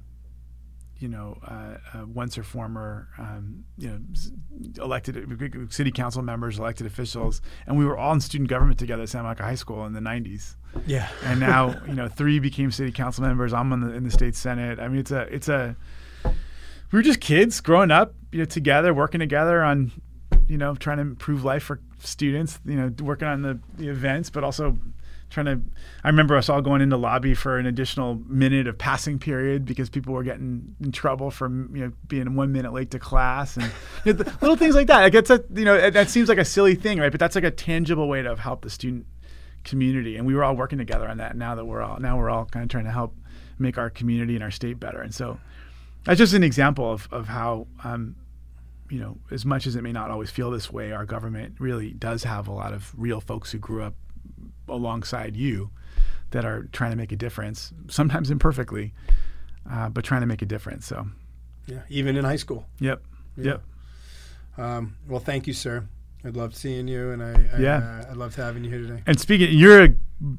you know, uh, uh, once or former, um, you know, elected city council members, elected officials, and we were all in student government together at Santa Monica High School in the '90s. Yeah. And now, you know, three became city council members. I'm in the, in the state senate. I mean, it's a, it's a. We were just kids growing up, you know, together, working together on you know, trying to improve life for students, you know, working on the, the events, but also trying to I remember us all going into lobby for an additional minute of passing period because people were getting in trouble for you know being one minute late to class and <laughs> you know, little things like that. Like it's a you know that seems like a silly thing, right? But that's like a tangible way to help the student community, and we were all working together on that. Now that we're all now we're all kind of trying to help make our community and our state better, and so that's just an example of of how um, you know, as much as it may not always feel this way, our government really does have a lot of real folks who grew up alongside you that are trying to make a difference, sometimes imperfectly, uh, but trying to make a difference. So, yeah, even in high school. Yep. Yeah. Yep. Um, well, thank you, sir. I loved seeing you, and I, I yeah, uh, I loved having you here today. And speaking, you're a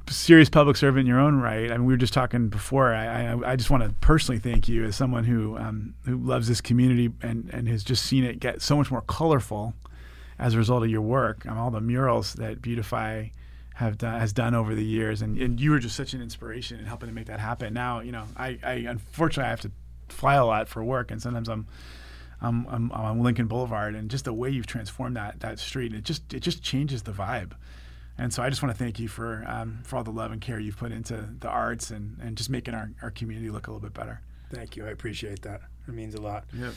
serious public servant in your own right. I mean, we were just talking before. I, I, I just want to personally thank you as someone who um, who loves this community and and has just seen it get so much more colorful as a result of your work and all the murals that Beautify have done has done over the years. And, and you were just such an inspiration in helping to make that happen. Now, you know, I, I unfortunately I have to fly a lot for work, and sometimes I'm I'm, I'm, I'm on Lincoln Boulevard, and just the way you've transformed that that street, it just it just changes the vibe. And so I just want to thank you for um, for all the love and care you've put into the arts and, and just making our, our community look a little bit better. Thank you. I appreciate that. It means a lot. Yep.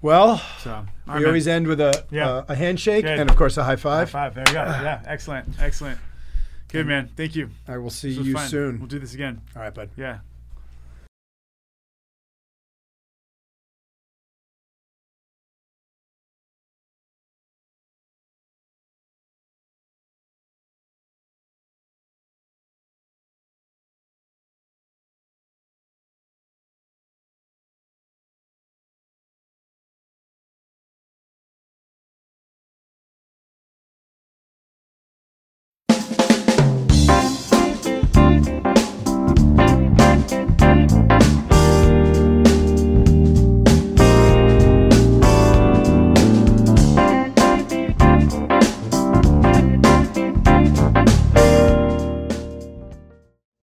Well, so we right, always end with a yeah. uh, a handshake Good. and of course a high five. High five. There you go. <sighs> yeah. Excellent. Excellent. Good man. Thank you. I will see you fun. soon. We'll do this again. All right, bud. Yeah.